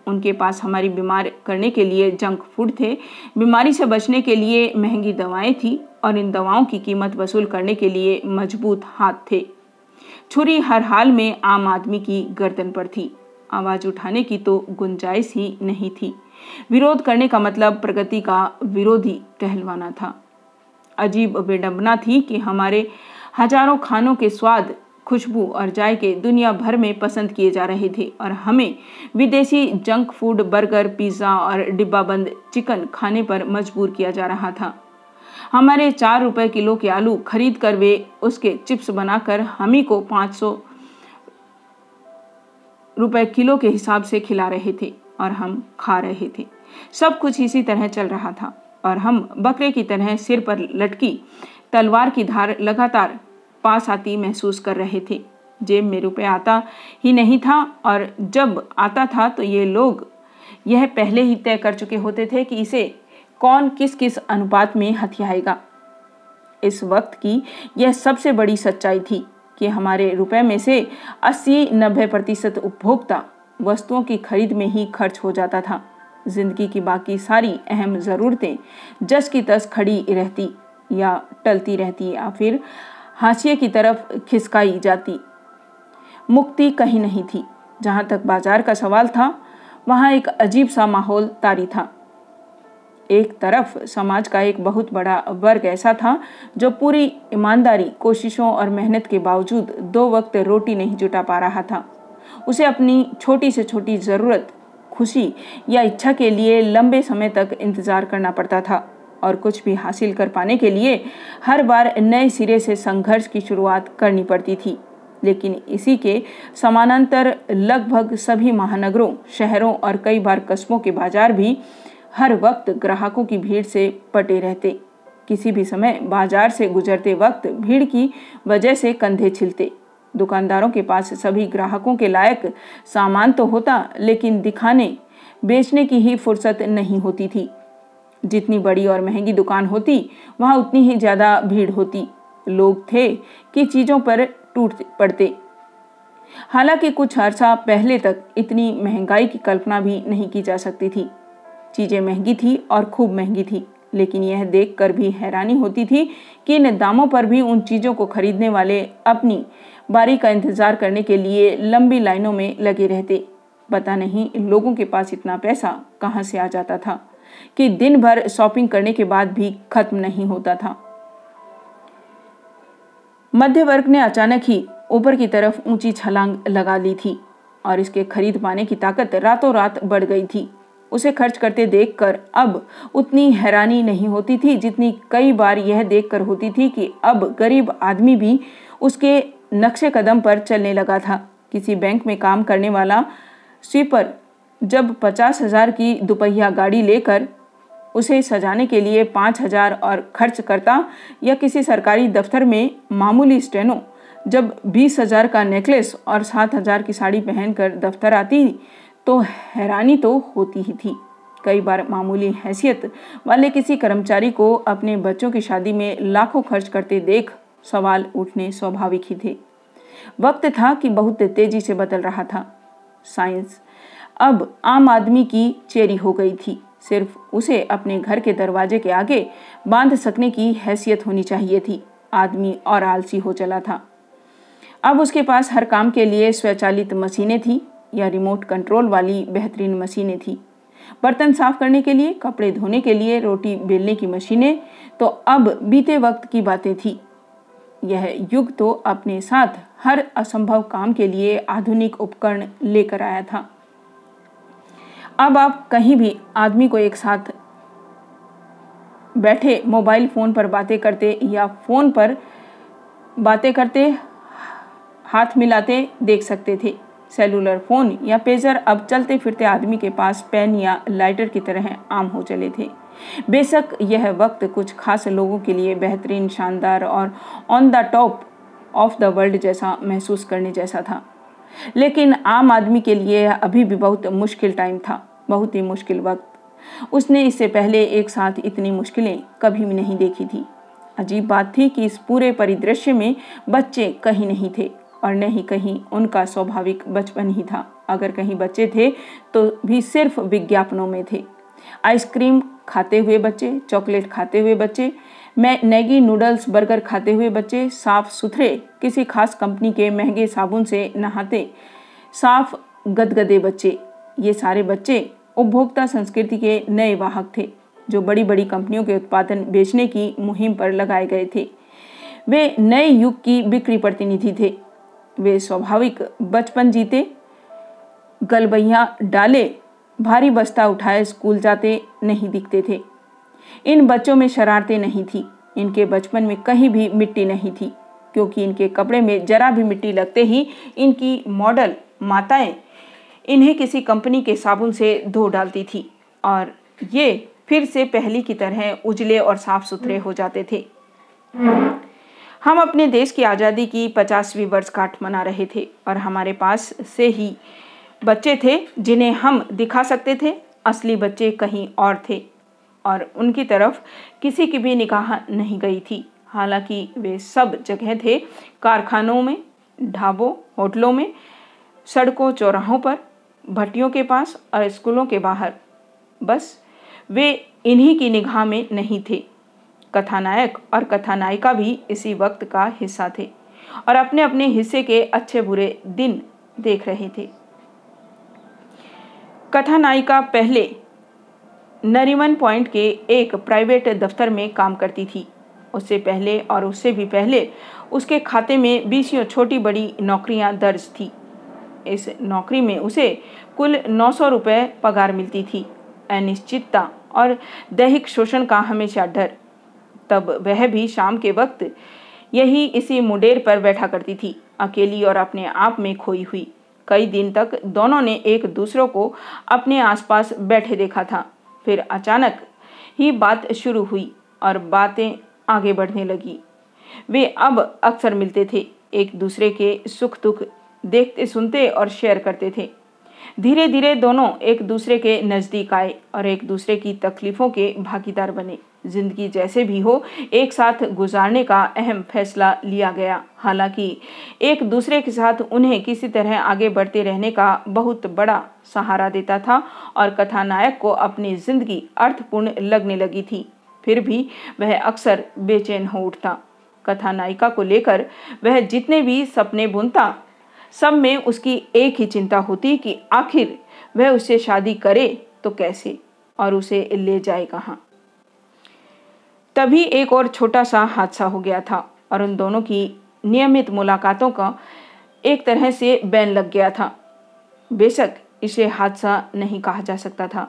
उनके पास हमारी बीमार करने के लिए जंक फ़ूड थे। बीमारी से बचने के लिए महँगी दवाएँ थी और इन दवाओं की कीमत वसूल करने के लिए मज़बूत हाथ थे। छुरी हर हाल में आम आदमी की गर्दन पर थी। आवाज़ उठाने की तो गुंजाइश ही नहीं थी। विरोध करने का मतलब प्रगति का विरोधी कहलवाना था। अजीब विडंबना थी कि हमारे हज़ारों खानों के स्वाद खुशबू और जायके दुनिया भर में पसंद किए जा रहे थे और हमें विदेशी जंक फ़ूड, बर्गर, पिज़्ज़ा और डिब्बाबंद चिकन खाने पर मजबूर किया जा रहा था। हमारे चार रुपए किलो के आलू खरीद कर वे उसके चिप्स बनाकर हम ही को पाँच सौ रुपए किलो के हिसाब से खिला रहे थे और हम खा रहे थे। सब कुछ इसी तरह चल रहा था और हम बकरे की तरह सिर पर लटकी तलवार की धार लगातार पास आती महसूस कर रहे थे। जेब में रुपये आता ही नहीं था और जब आता था तो ये लोग यह पहले ही तय कर चुके होते थे कि इसे कौन किस किस अनुपात में हथियाएगा। इस वक्त की यह सबसे बड़ी सच्चाई थी कि हमारे रुपए में से 80-90 प्रतिशत उपभोक्ता वस्तुओं की खरीद में ही खर्च हो जाता था। ज़िंदगी की बाकी सारी अहम ज़रूरतें जस की तस खड़ी रहती या टलती रहती या फिर हाशिए की तरफ़ खिसकाई जाती। मुक्ति कहीं नहीं थी। जहाँ तक बाज़ार का सवाल था, वहाँ एक अजीब सा माहौल तारी था। एक तरफ़ समाज का एक बहुत बड़ा वर्ग ऐसा था, जो पूरी ईमानदारी, कोशिशों और मेहनत के बावजूद दो वक्त रोटी नहीं जुटा पा रहा था। उसे अपनी छोटी से छोटी ज़रूरत, खुशी या इच्छा के लिए लंबे समय तक इंतज़ार करना पड़ता था। और कुछ भी हासिल कर पाने के लिए हर बार नए सिरे से संघर्ष की शुरुआत करनी पड़ती थी। लेकिन इसी के समानांतर लगभग सभी महानगरों, शहरों और कई बार कस्बों के बाज़ार भी हर वक्त ग्राहकों की भीड़ से पटे रहते। किसी भी समय बाज़ार से गुजरते वक्त भीड़ की वजह से कंधे छिलते। दुकानदारों के पास सभी ग्राहकों के लायक सामान तो होता, लेकिन दिखाने, बेचने की ही फुर्सत नहीं होती थी। जितनी बड़ी और महँगी दुकान होती, वहाँ उतनी ही ज़्यादा भीड़ होती। लोग थे कि चीज़ों पर टूट पड़ते। हालाँकि कुछ अर्सा पहले तक इतनी महँगाई की कल्पना भी नहीं की जा सकती थी। चीज़ें महँगी थी और खूब महँगी थी, लेकिन यह देखकर भी हैरानी होती थी कि इन दामों पर भी उन चीज़ों को खरीदने वाले अपनी बारी का इंतज़ार करने के लिए लंबी लाइनों में लगे रहते। पता नहीं लोगों के पास इतना पैसा कहाँ से आ जाता था। कि दिन भर शॉपिंग करने के बाद भी खत्म नहीं होता था। मध्य वर्ग ने अचानक ही ऊपर की तरफ़ ऊँची छलांग लगा ली थी और इसके खरीद पाने की ताकत रातों रात बढ़ गई थी। उसे खर्च करते देखकर अब उतनी हैरानी नहीं होती थी जितनी कई बार यह देखकर होती थी कि अब गरीब आदमी भी उसके नक्शे कदम पर चलने लगा था। किसी बैंक में काम करने वाला स्वीपर जब पचास हज़ार की दोपहिया गाड़ी लेकर उसे सजाने के लिए पाँच हज़ार और खर्च करता या किसी सरकारी दफ्तर में मामूली स्टेनो, जब बीस हज़ार का नेकलेस और सात हज़ार की साड़ी पहनकर दफ्तर आती तो हैरानी तो होती ही थी। कई बार मामूली हैसियत वाले किसी कर्मचारी को अपने बच्चों की शादी में लाखों खर्च करते देख सवाल उठने स्वाभाविक ही थे। वक्त था कि बहुत तेज़ी से बदल रहा था। साइंस अब आम आदमी की चेरी हो गई थी। सिर्फ़ उसे अपने घर के दरवाजे के आगे बाँध सकने की हैसियत होनी चाहिए थी। आदमी और आलसी हो चला था। अब उसके पास हर काम के लिए स्वचालित मशीनें थी या रिमोट कंट्रोल वाली बेहतरीन मशीनें थी। बर्तन साफ़ करने के लिए, कपड़े धोने के लिए, रोटी बेलने की मशीनें तो अब बीते वक्त की बातें थी। यह युग तो अपने साथ हर असंभव काम के लिए आधुनिक उपकरण लेकर आया था। अब आप कहीं भी आदमी को एक साथ बैठे मोबाइल फ़ोन पर बातें करते या फ़ोन पर बातें करते, हाथ मिलाते देख सकते थे। सेलुलर फ़ोन या पेजर अब चलते फिरते आदमी के पास पेन या लाइटर की तरह आम हो चले थे। बेशक यह वक्त कुछ खास लोगों के लिए बेहतरीन, शानदार और on the top of the world जैसा महसूस करने जैसा था। लेकिन आम आदमी के लिए अभी भी बहुत मुश्किल टाइम था। बहुत ही मुश्किल वक्त। उसने इससे पहले एक साथ इतनी मुश्किलें कभी भी नहीं देखी थी। अजीब बात थी कि इस पूरे परिदृश्य में बच्चे कहीं नहीं थे और न ही कहीं उनका स्वाभाविक बचपन ही था। अगर कहीं बच्चे थे तो भी सिर्फ़ विज्ञापनों में थे। आइसक्रीम खाते हुए बच्चे, चॉकलेट खाते हुए बच्चे, मैं, मैगी नूडल्स, बर्गर खाते हुए बच्चे, साफ़ सुथरे, किसी खास कंपनी के महँगे साबुन से नहाते, साफ़ गदगदे बच्चे, ये सारे बच्चे उपभोक्ता संस्कृति के नए वाहक थे, जो बड़ी बड़ी कंपनियों के उत्पादन बेचने की मुहिम पर लगाए गए थे। वे नए युग की बिक्री प्रतिनिधि थे। वे स्वाभाविक बचपन जीते, गलबैया डाले, भारी बस्ता उठाए, स्कूल जाते नहीं दिखते थे। इन बच्चों में शरारतें नहीं थी। इनके बचपन में कहीं भी मिट्टी नहीं थी, क्योंकि इनके कपड़े में जरा भी मिट्टी लगते ही इनकी मॉडल माताएँ इन्हें किसी कंपनी के साबुन से धो डालती थी और ये फिर से पहली की तरह उजले और साफ़ सुथरे हो जाते थे। हम अपने देश की आज़ादी की पचासवीं वर्षगांठ मना रहे थे और हमारे पास से ही बच्चे थे जिन्हें हम दिखा सकते थे, असली बच्चे कहीं और थे और उनकी तरफ़ किसी की भी निगाह नहीं गई थी। हालाँकि वे सब जगह थे, कारखानों में, ढाबों, होटलों में, सड़कों, चौराहों पर भट्टियों के पास और स्कूलों के बाहर। बस, वे इन्हीं की निगाह में नहीं थे। कथानायक और कथानायिका भी इसी वक्त का हिस्सा थे और अपने अपने हिस्से के अच्छे बुरे दिन देख रहे थे। कथानायिका पहले नरीमन पॉइंट के एक प्राइवेट दफ्तर में काम करती थी। उससे पहले और उससे भी पहले उसके खाते में बीसियों छोटी बड़ी नौकरियाँ दर्ज थी। इस नौकरी में उसे कुल नौ सौ रुपये पगार मिलती थी। अनिश्चितता और दैहिक शोषण का हमेशा डर। तब वह भी शाम के वक्त यही इसी मुडेर पर बैठा करती थी, अकेली और अपने आप में खोई हुई। कई दिन तक दोनों ने एक दूसरों को अपने आसपास बैठे देखा था। फिर अचानक ही बात शुरू हुई और बातें आगे बढ़ने लगी। वे अब अक्सर मिलते थे, एक दूसरे के सुख दुख देखते, सुनते और शेयर करते थे। धीरे धीरे दोनों एक दूसरे के नज़दीक आए और एक दूसरे की तकलीफ़ों के भागीदार बने। ज़िंदगी जैसे भी हो, एक साथ गुजारने का अहम फैसला लिया गया। हालाँकि, एक दूसरे के साथ उन्हें किसी तरह आगे बढ़ते रहने का बहुत बड़ा सहारा देता था और कथानायक को अपनी ज़िंदगी अर्थपूर्ण लगने लगी थी। फिर भी वह अक्सर बेचैन हो उठता। कथानायिका को लेकर वह जितने भी सपने बुनता सब में उसकी एक ही चिंता होती कि आखिर वह उससे शादी करे तो कैसे और उसे ले जाए कहाँ। तभी एक और छोटा सा हादसा हो गया था और उन दोनों की नियमित मुलाकातों का एक तरह से बैन लग गया था। बेशक इसे हादसा नहीं कहा जा सकता था,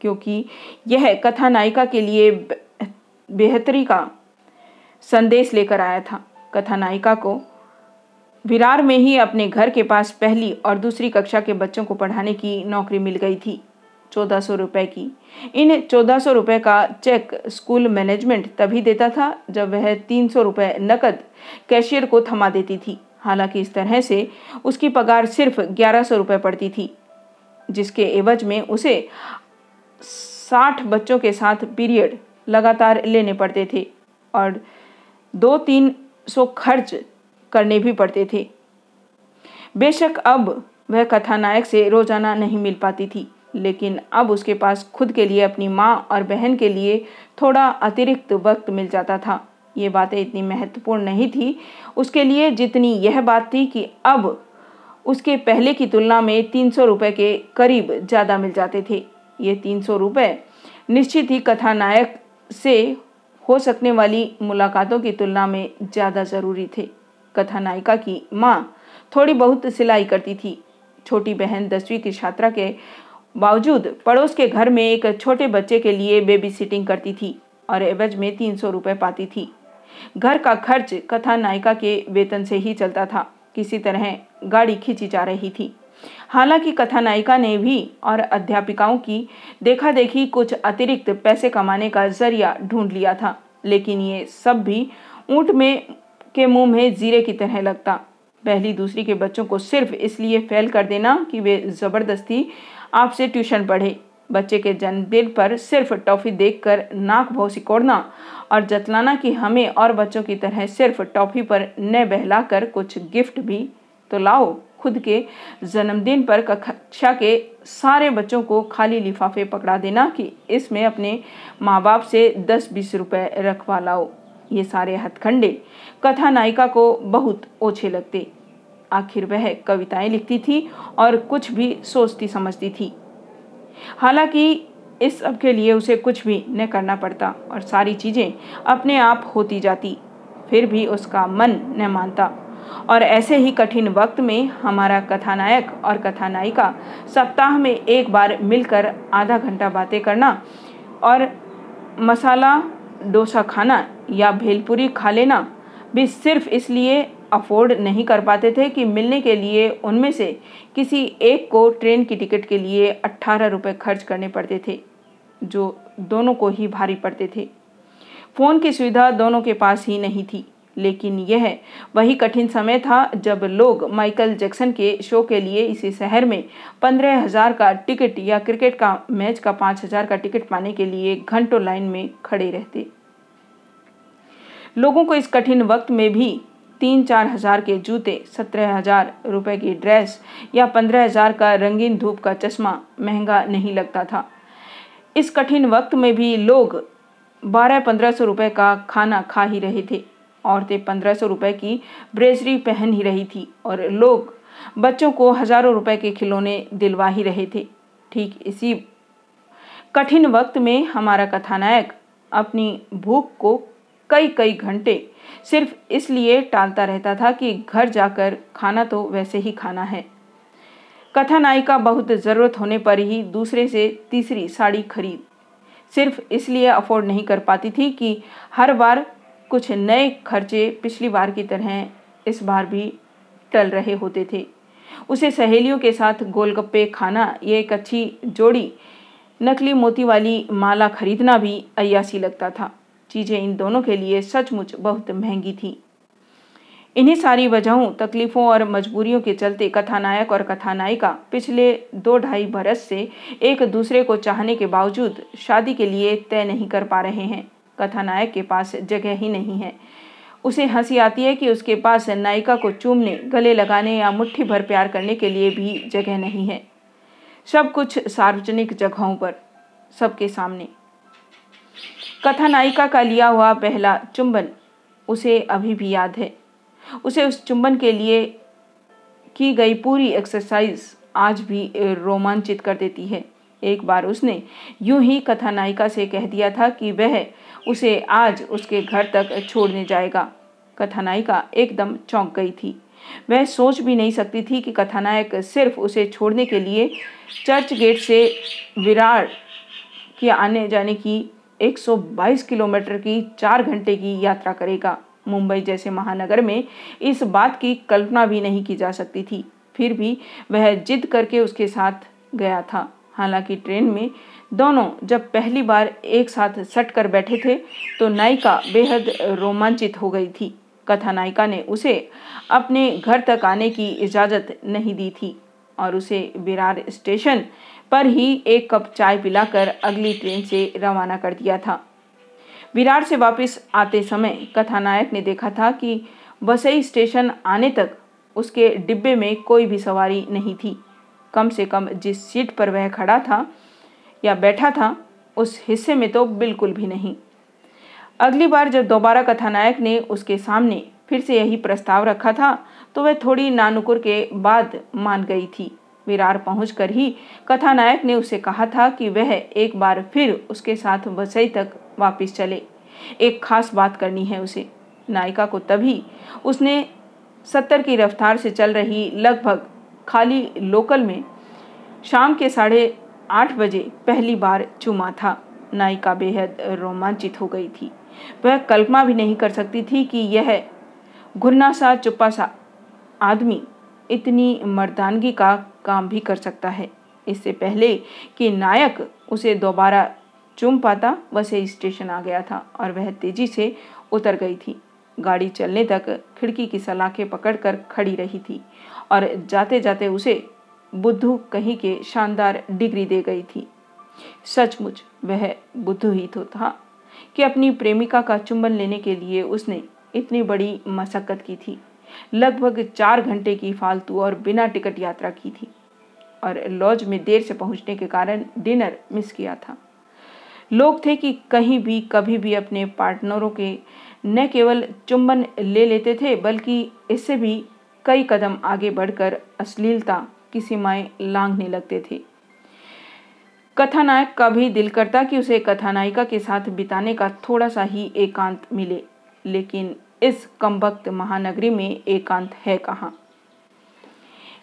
क्योंकि यह कथा नायिका के लिए बेहतरी का संदेश लेकर आया था। कथा नायिका को विरार में ही अपने घर के पास पहली और दूसरी कक्षा के बच्चों को पढ़ाने की नौकरी मिल गई थी। चौदह सौ रुपये की। इन चौदह सौ रुपये का चेक स्कूल मैनेजमेंट तभी देता था जब वह तीन सौ रुपये नकद कैशियर को थमा देती थी। हालाँकि इस तरह से उसकी पगार सिर्फ़ ग्यारह सौ रुपये पड़ती थी, जिसके एवज में उसे साठ बच्चों के साथ पीरियड लगातार लेने पड़ते थे और दो तीन सौ खर्च करने भी पड़ते थे। बेशक अब वह कथानायक से रोज़ाना नहीं मिल पाती थी, लेकिन अब उसके पास खुद के लिए अपनी माँ और बहन के लिए थोड़ा अतिरिक्त वक्त मिल जाता था। ये बातें इतनी महत्वपूर्ण नहीं थी। उसके लिए जितनी यह बात थी कि अब उसके पहले की तुलना में तीन सौ रुपये के करीब ज़्यादा मिल जाते थे। ये तीन सौ रुपये निश्चित ही कथानायक से हो सकने वाली मुलाकातों की तुलना में ज़्यादा ज़रूरी थे। कथानायिका की माँ थोड़ी बहुत सिलाई करती थी। छोटी बहन दसवीं की छात्रा के बावजूद पड़ोस के घर में एक छोटे बच्चे के लिए बेबी सिटिंग करती थी और एवज में तीन सौ रुपये पाती थी। घर का खर्च कथा नायिका के वेतन से ही चलता था। किसी तरह गाड़ी खींची जा रही थी। हालाँकि कथा नायिका ने भी और अध्यापिकाओं की देखा देखी कुछ अतिरिक्त पैसे कमाने का ज़रिया ढूंढ लिया था, लेकिन ये सब भी ऊँट में के मुँह में जीरे की तरह लगता। पहली दूसरी के बच्चों को सिर्फ़ इसलिए फेल कर देना कि वे ज़बरदस्ती आपसे ट्यूशन पढ़े। बच्चे के जन्मदिन पर सिर्फ़ टॉफ़ी देखकर नाक भाव सिकोड़ना और जतलाना कि हमें और बच्चों की तरह सिर्फ़ टॉफ़ी पर न बहलाकर कुछ गिफ्ट भी। तो लाओ, खुद के जन्मदिन पर कक्षा के सारे बच्चों को खाली लिफाफे पकड़ा देना कि इसमें अपने माँ बाप से दस बीस रुपए रखवा लाओ। ये सारे हथखंडे कथा नायिका को बहुत ओछे लगते। आखिर वह कविताएँ लिखती थी और कुछ भी सोचती समझती थी। हालाँकि इस सब के लिए उसे कुछ भी न करना पड़ता और सारी चीज़ें अपने आप होती जाती, फिर भी उसका मन न मानता। और ऐसे ही कठिन वक्त में हमारा कथानायक और कथानायिका सप्ताह में एक बार मिलकर आधा घंटा बातें करना और मसाला डोसा खाना या भेलपुरी खा लेना भी सिर्फ़ इसलिए अफोर्ड नहीं कर पाते थे कि मिलने के लिए उनमें से किसी एक को ट्रेन की टिकट के लिए अट्ठारह रुपये खर्च करने पड़ते थे, जो दोनों को ही भारी पड़ते थे। फ़ोन की सुविधा दोनों के पास ही नहीं थी, लेकिन यह वही कठिन समय था जब लोग माइकल जैक्सन के शो के लिए इसी शहर में पंद्रह हज़ार का टिकट या क्रिकेट का मैच का पाँच हज़ार का टिकट पाने के लिए घंटों लाइन में खड़े रहते। लोगों को इस कठिन वक्त में भी तीन चार हज़ार के जूते, सत्रह हज़ार रुपये की ड्रेस या पंद्रह हज़ार का रंगीन धूप का चश्मा महँगा नहीं लगता था। इस कठिन वक्त में भी लोग बारह पंद्रह सौ रुपये का खाना खा ही रहे थे। औरतें पंद्रह सौ रुपये की ब्रेजरी पहन ही रही थी और लोग बच्चों को हज़ारों रुपए के खिलौने दिलवा ही रहे थे। ठीक इसी कठिन वक्त में हमारा कथानायक अपनी भूख को कई कई घंटे सिर्फ़ इसलिए टालता रहता था कि घर जाकर खाना तो वैसे ही खाना है। कथानायिका बहुत ज़रूरत होने पर ही दूसरे से तीसरी साड़ी खरीद। सिर्फ़ इसलिए अफोर्ड नहीं कर पाती थी कि हर बार कुछ नए खर्चे पिछली बार की तरह इस बार भी टल रहे होते थे। उसे सहेलियों के साथ गोलगप्पे खाना, ये एक अच्छी जोड़ी नकली मोती वाली माला खरीदना भी अयासी लगता था। चीज़ें इन दोनों के लिए सचमुच बहुत महँगी थी। इन्हीं सारी वजहों, तकलीफ़ों और मजबूरियों के चलते कथानायक और कथानायिका पिछले दो ढाई बरस से एक दूसरे को चाहने के बावजूद शादी के लिए तय नहीं कर पा रहे हैं। कथानायक के पास जगह ही नहीं है। उसे हँसी आती है कि उसके पास नायिका को चूमने, गले लगाने या मुट्ठी भर प्यार करने के लिए भी जगह नहीं है। सब कुछ सार्वजनिक जगहों पर, सबके सामने। कथा नायिका का लिया हुआ पहला चुंबन उसे अभी भी याद है। उसे उस चुंबन के लिए की गई पूरी एक्सरसाइज आज भी रोमांचित कर देती है। एक बार उसने यूँ ही कथा नायिका से कह दिया था कि वह उसे आज उसके घर तक छोड़ने जाएगा। कथानायिका एकदम चौंक गई थी। वह सोच भी नहीं सकती थी कि कथानायक सिर्फ़ उसे छोड़ने के लिए चर्च गेट से विरार के आने जाने की 122 किलोमीटर की चार घंटे की यात्रा करेगा। मुंबई जैसे महानगर में इस बात की कल्पना भी नहीं की जा सकती थी। फिर भी वह जिद करके उसके साथ गया था। हालाँकि ट्रेन में दोनों जब पहली बार एक साथ सट कर बैठे थे तो नायिका बेहद रोमांचित हो गई थी। कथा नायिका ने उसे अपने घर तक आने की इजाज़त नहीं दी थी और उसे विरार स्टेशन पर ही एक कप चाय पिलाकर अगली ट्रेन से रवाना कर दिया था। विरार से वापस आते समय कथानायक ने देखा था कि वसई स्टेशन आने तक उसके डिब्बे में कोई भी सवारी नहीं थी। कम से कम जिस सीट पर वह खड़ा था या बैठा था, उस हिस्से में तो बिल्कुल भी नहीं। अगली बार जब दोबारा कथानायक ने उसके सामने फिर से यही प्रस्ताव रखा था तो वह थोड़ी नानुकुर के बाद मान गई थी। विरार पहुंचकर ही कथानायक ने उसे कहा था कि वह एक बार फिर उसके साथ वसई तक वापस चले। एक खास बात करनी है उसे। नायिका को तभी उसने सत्तर की रफ्तार से चल रही लगभग खाली लोकल में शाम के साढ़े आठ बजे पहली बार चुमा था। नायिका बेहद रोमांचित हो गई थी। वह कल्पना भी नहीं कर सकती थी कि यह घुरना सा चुप्पा सा आदमी इतनी मर्दानगी का काम भी कर सकता है। इससे पहले कि नायक उसे दोबारा चुम पाता, वसे स्टेशन आ गया था और वह तेज़ी से उतर गई थी। गाड़ी चलने तक खिड़की की सलाखें पकड़कर खड़ी रही थी और जाते जाते उसे बुद्धू कहीं के शानदार डिग्री दे गई थी। सचमुच वह बुद्धू ही तो था कि अपनी प्रेमिका का चुंबन लेने के लिए उसने इतनी बड़ी मशक्क़त की थी। लगभग चार घंटे की फालतू और बिना टिकट यात्रा की थी। और लॉज में देर से पहुँचने के कारण डिनर मिस किया था। लोग थे कि कहीं भी, कभी भी अपने पार्टनरों के न केवल चुंबन ले लेते थे, बल्कि इससे भी कई कदम आगे बढ़कर अश्लीलता की सीमाएँ लांघने लगते थे। कथानायक का भी दिल करता कि उसे कथानायिका के साथ बिताने का थोड़ा सा ही एकांत मिले, लेकिन इस कमबख्त महानगरी में एकांत है कहाँ?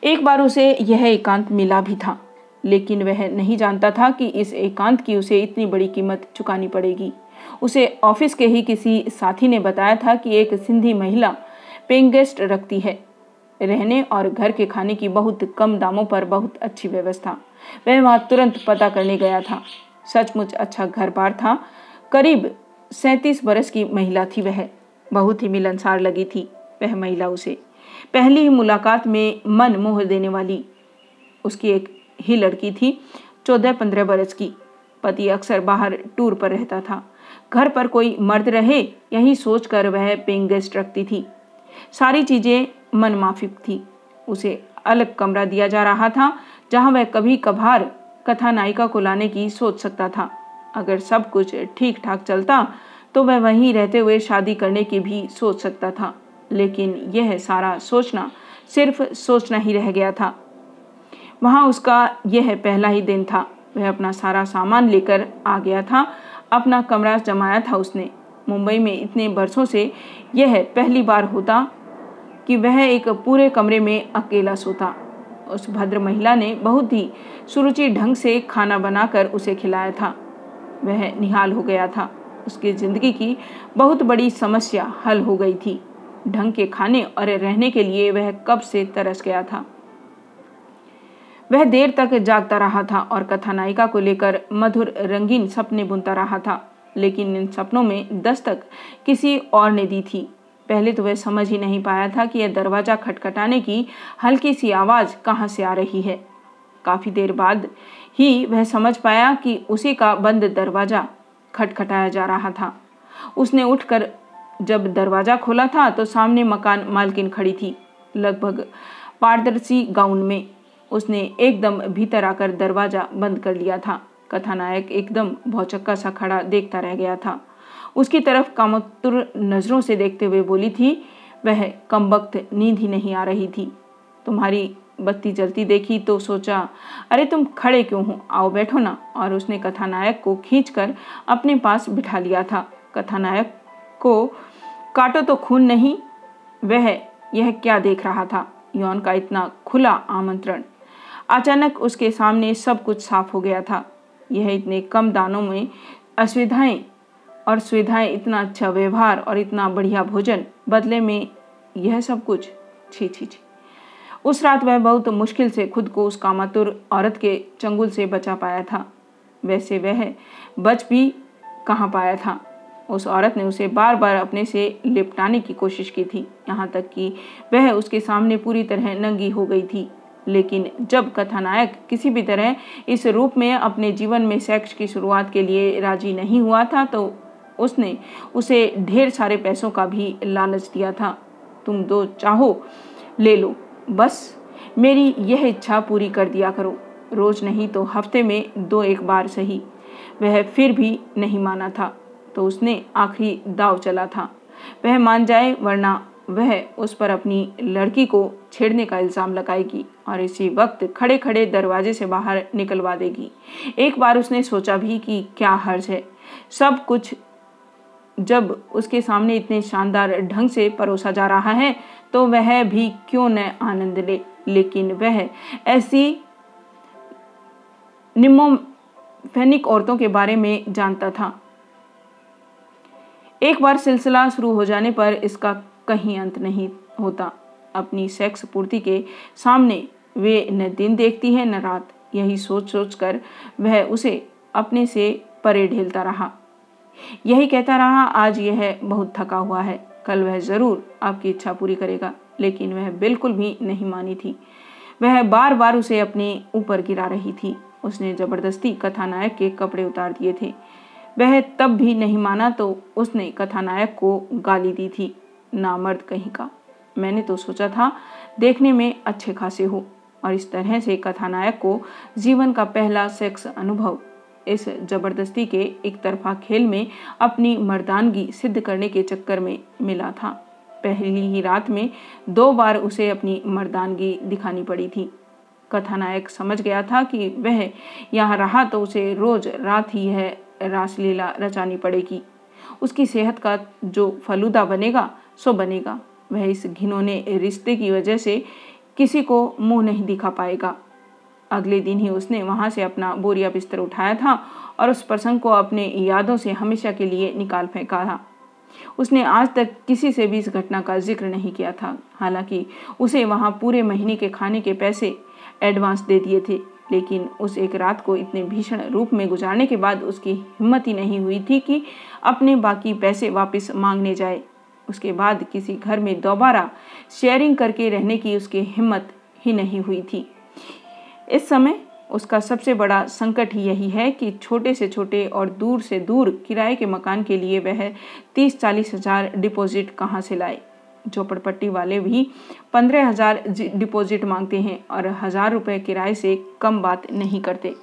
एक बार उसे यह एकांत मिला भी था, लेकिन वह नहीं जानता था कि इस एकांत की उसे इतनी बड़ी कीमत चुकानी पड़ेगी। उसे ऑफ़िस के ही किसी साथी ने बताया था कि एक सिंधी महिला पेइंग गेस्ट रखती है। रहने और घर के खाने की बहुत कम दामों पर बहुत अच्छी व्यवस्था। वह वहाँ तुरंत पता करने गया था। सचमुच अच्छा घर बार था। करीब सैंतीस बरस की महिला थी वह। बहुत ही मिलनसार लगी थी वह महिला उसे। पहली ही मुलाकात में मन मोह देने वाली उसकी एक ही लड़की थी चौदह पंद्रह बरस की। पति अक्सर बाहर टूर पर रहता था। घर पर कोई मर्द रहे, यही सोचकर वह पेइंग गेस्ट रखती थी। सारी चीज़ें मन माफिक थी। उसे अलग कमरा दिया जा रहा था, जहाँ वह कभी कभार कथा नायिका को लाने की सोच सकता था। अगर सब कुछ ठीक ठाक चलता तो वह वहीं रहते हुए शादी करने की भी सोच सकता था। लेकिन यह सारा सोचना सिर्फ़ सोचना ही रह गया था। वहाँ उसका यह पहला ही दिन था। वह अपना सारा सामान लेकर आ गया था। अपना कमरा जमाया था उसने। मुंबई में इतने बरसों से यह पहली बार होता कि वह एक पूरे कमरे में अकेला सोता। उस भद्र महिला ने बहुत ही सुरुचि ढंग से खाना बनाकर उसे खिलाया था। वह निहाल हो गया था। उसकी ज़िंदगी की बहुत बड़ी समस्या हल हो गई थी। ढंग के खाने और रहने के लिए वह कब से तरस गया था। वह देर तक जागता रहा था और कथानायिका को लेकर मधुर रंगीन सपने बुनता रहा था, लेकिन इन सपनों में दस्तक किसी और ने दी थी। पहले तो वह समझ ही नहीं पाया था कि यह दरवाज़ा खटखटाने की हल्की सी आवाज़ कहाँ से आ रही है। काफ़ी देर बाद ही वह समझ पाया कि उसी का बंद दरवाज़ा खटखटाया जा रहा था। उसने उठकर जब दरवाज़ा खोला था तो सामने मकान मालकिन खड़ी थी, लगभग पारदर्शी गाउन में। उसने एकदम भीतर आकर दरवाज़ा बंद कर लिया था। कथानायक एकदम भौचक्का सा खड़ा देखता रह गया था। उसकी तरफ़ कामतुर नज़रों से देखते हुए बोली थी, वह कम वक्त नींद ही नहीं आ रही थी। तुम्हारी बत्ती जलती देखी तो सोचा, अरे तुम खड़े क्यों हो? आओ बैठो ना। और उसने कथानायक को खींचकर अपने पास बिठा लिया था। कथानायक को काटो तो खून नहीं। वह यह क्या देख रहा था? यौन का इतना खुला आमंत्रण। अचानक उसके सामने सब कुछ साफ़ हो गया था। यह इतने कम दानों में असुविधाएँ और सुविधाएँ, इतना अच्छा व्यवहार और इतना बढ़िया भोजन, बदले में यह सब कुछ। छी छी छी। उस रात वह बहुत मुश्किल से खुद को उस कामातुर औरत के चंगुल से बचा पाया था। वैसे वह बच भी कहाँ पाया था? उस औरत ने उसे बार बार अपने से लिपटाने की कोशिश की थी, यहाँ तक कि वह उसके सामने पूरी तरह नंगी हो गई थी। लेकिन जब कथानायक किसी भी तरह इस रूप में अपने जीवन में सेक्स की शुरुआत के लिए राज़ी नहीं हुआ था तो उसने उसे ढेर सारे पैसों का भी लालच दिया था। तुम दो चाहो, ले लो। बस, मेरी यह इच्छा पूरी कर दिया करो। रोज नहीं तो हफ़्ते में दो एक बार सही। वह फिर भी नहीं माना था। तो उसने आखिरी दाव चला था। वह मान जाए, वरना वह उस पर अपनी लड़की को छेड़ने का इल्ज़ाम लगाएगी और इसी वक्त खड़े खड़े दरवाजे से बाहर निकलवा देगी। एक बार उसने सोचा भी कि क्या हर्ज है। सब कुछ जब उसके सामने इतने शानदार ढंग से परोसा जा रहा है तो वह भी क्यों न आनंद ले? लेकिन वह ऐसी निमोफेनिक औरतों के बारे में जानता था। एक बार सिलसिला शुरू हो जाने पर इसका कहीं अंत नहीं होता। अपनी सेक्स पूर्ति के सामने वे न दिन देखती है, न रात। यही सोच सोच कर वह उसे अपने से परे ढेलता रहा। यही कहता रहा, आज यह बहुत थका हुआ है। कल वह ज़रूर आपकी इच्छा पूरी करेगा। लेकिन वह बिल्कुल भी नहीं मानी थी। वह बार बार उसे अपने ऊपर गिरा रही थी। उसने ज़बरदस्ती कथानायक के कपड़े उतार दिए थे। वह तब भी नहीं माना तो उसने कथानायक को गाली दी थी। नामर्द कहीं का। मैंने तो सोचा था, देखने में अच्छे खासे हो। और इस तरह से कथानायक को जीवन का पहला सेक्स अनुभव, इस ज़बरदस्ती के एक तरफा खेल में अपनी मर्दानगी सिद्ध करने के चक्कर में मिला था। पहली ही रात में दो बार उसे अपनी मर्दानगी दिखानी पड़ी थी। कथानायक समझ गया था कि वह यहाँ रहा तो उसे रोज रात ही है रासलीला रचानी पड़ेगी। उसकी सेहत का जो फलूदा बनेगा, सो बनेगा। वह इस घिनौने रिश्ते की वजह से किसी को मुँह नहीं दिखा पाएगा। अगले दिन ही उसने वहाँ से अपना बोरिया बिस्तर उठाया था और उस प्रसंग को अपने यादों से हमेशा के लिए निकाल फेंका था उसने आज तक किसी से भी इस घटना का ज़िक्र नहीं किया था। हालाँकि उसे वहाँ पूरे महीने के खाने के पैसे एडवांस दे दिए थे। लेकिन उस एक रात को इतने भीषण रूप में गुजारने के बाद उसकी हिम्मत ही नहीं हुई थी कि अपने बाकी पैसे वापस मांगने जाए। उसके बाद किसी घर में दोबारा शेयरिंग करके रहने की उसकी हिम्मत ही नहीं हुई थी। इस समय उसका सबसे बड़ा संकट ही यही है कि छोटे से छोटे और दूर से दूर किराए के मकान के लिए वह तीस चालीस हज़ार डिपॉजिट कहाँ से लाए। झोपड़पट्टी वाले भी पंद्रह हज़ार डिपॉजिट मांगते हैं और हज़ार रुपए किराए से कम बात नहीं करते।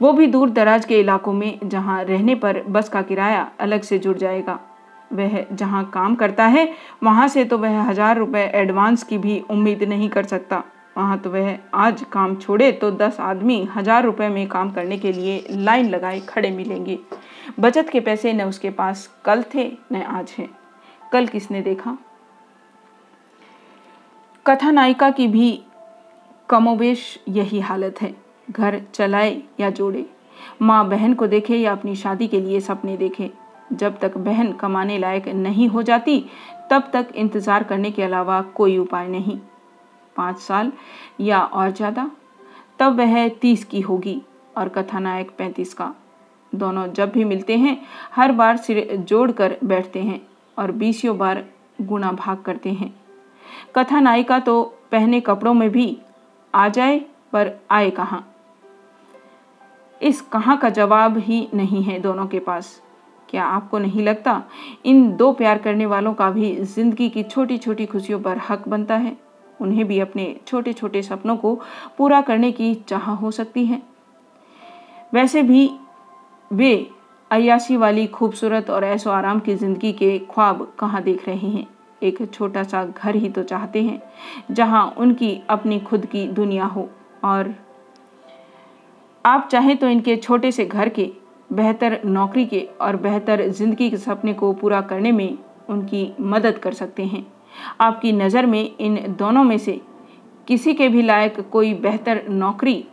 वो भी दूर दराज के इलाकों में जहाँ रहने पर बस का किराया अलग से जुड़ जाएगा। वह जहाँ काम करता है, वहाँ से तो वह हज़ार रुपए एडवांस की भी उम्मीद नहीं कर सकता। वहाँ तो वह आज काम छोड़े तो दस आदमी हज़ार रुपए में काम करने के लिए लाइन लगाए खड़े मिलेंगे। बचत के पैसे न उसके पास कल थे, न आज है। कल किसने देखा? कथा नायिका की भी कमोवेश यही हालत है। घर चलाए या जोड़े। माँ बहन को देखे या अपनी शादी के लिए सपने देखे। जब तक बहन कमाने लायक नहीं हो जाती, तब तक इंतज़ार करने के अलावा कोई उपाय नहीं। पाँच साल या और ज़्यादा, तब वह तीस की होगी और कथानायक पैंतीस का। दोनों जब भी मिलते हैं, हर बार सिर जोड़ कर बैठते हैं। और बीसियों बार गुना भाग करते हैं। कथा नायिका तो पहने कपड़ों में भी आ जाए, पर आए कहाँ? इस कहाँ का जवाब ही नहीं है दोनों के पास। क्या आपको नहीं लगता इन दो प्यार करने वालों का भी ज़िंदगी की छोटी छोटी खुशियों पर हक बनता है? उन्हें भी अपने छोटे छोटे सपनों को पूरा करने की चाह हो सकती है। वैसे भी वे अयाशी वाली खूबसूरत और ऐसो आराम की ज़िंदगी के ख्वाब कहाँ देख रहे हैं? एक छोटा सा घर ही तो चाहते हैं, जहाँ उनकी अपनी खुद की दुनिया हो। और आप चाहें तो इनके छोटे से घर के, बेहतर नौकरी के और बेहतर ज़िंदगी के सपने को पूरा करने में उनकी मदद कर सकते हैं। आपकी नज़र में इन दोनों में से किसी के भी लायक कोई बेहतर नौकरी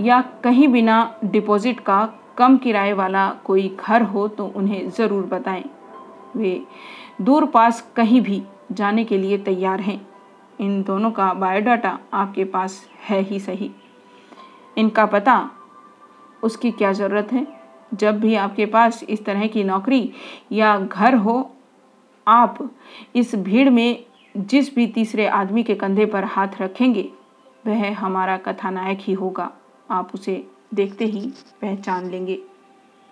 या कहीं बिना डिपॉजिट का कम किराए वाला कोई घर हो तो उन्हें ज़रूर बताएँ। वे दूर पास कहीं भी जाने के लिए तैयार हैं। इन दोनों का बायोडाटा आपके पास है ही सही। इनका पता उसकी क्या ज़रूरत है? जब भी आपके पास इस तरह की नौकरी या घर हो, आप इस भीड़ में जिस भी तीसरे आदमी के कंधे पर हाथ रखेंगे, वह हमारा कथानायक ही होगा। आप उसे देखते ही पहचान लेंगे।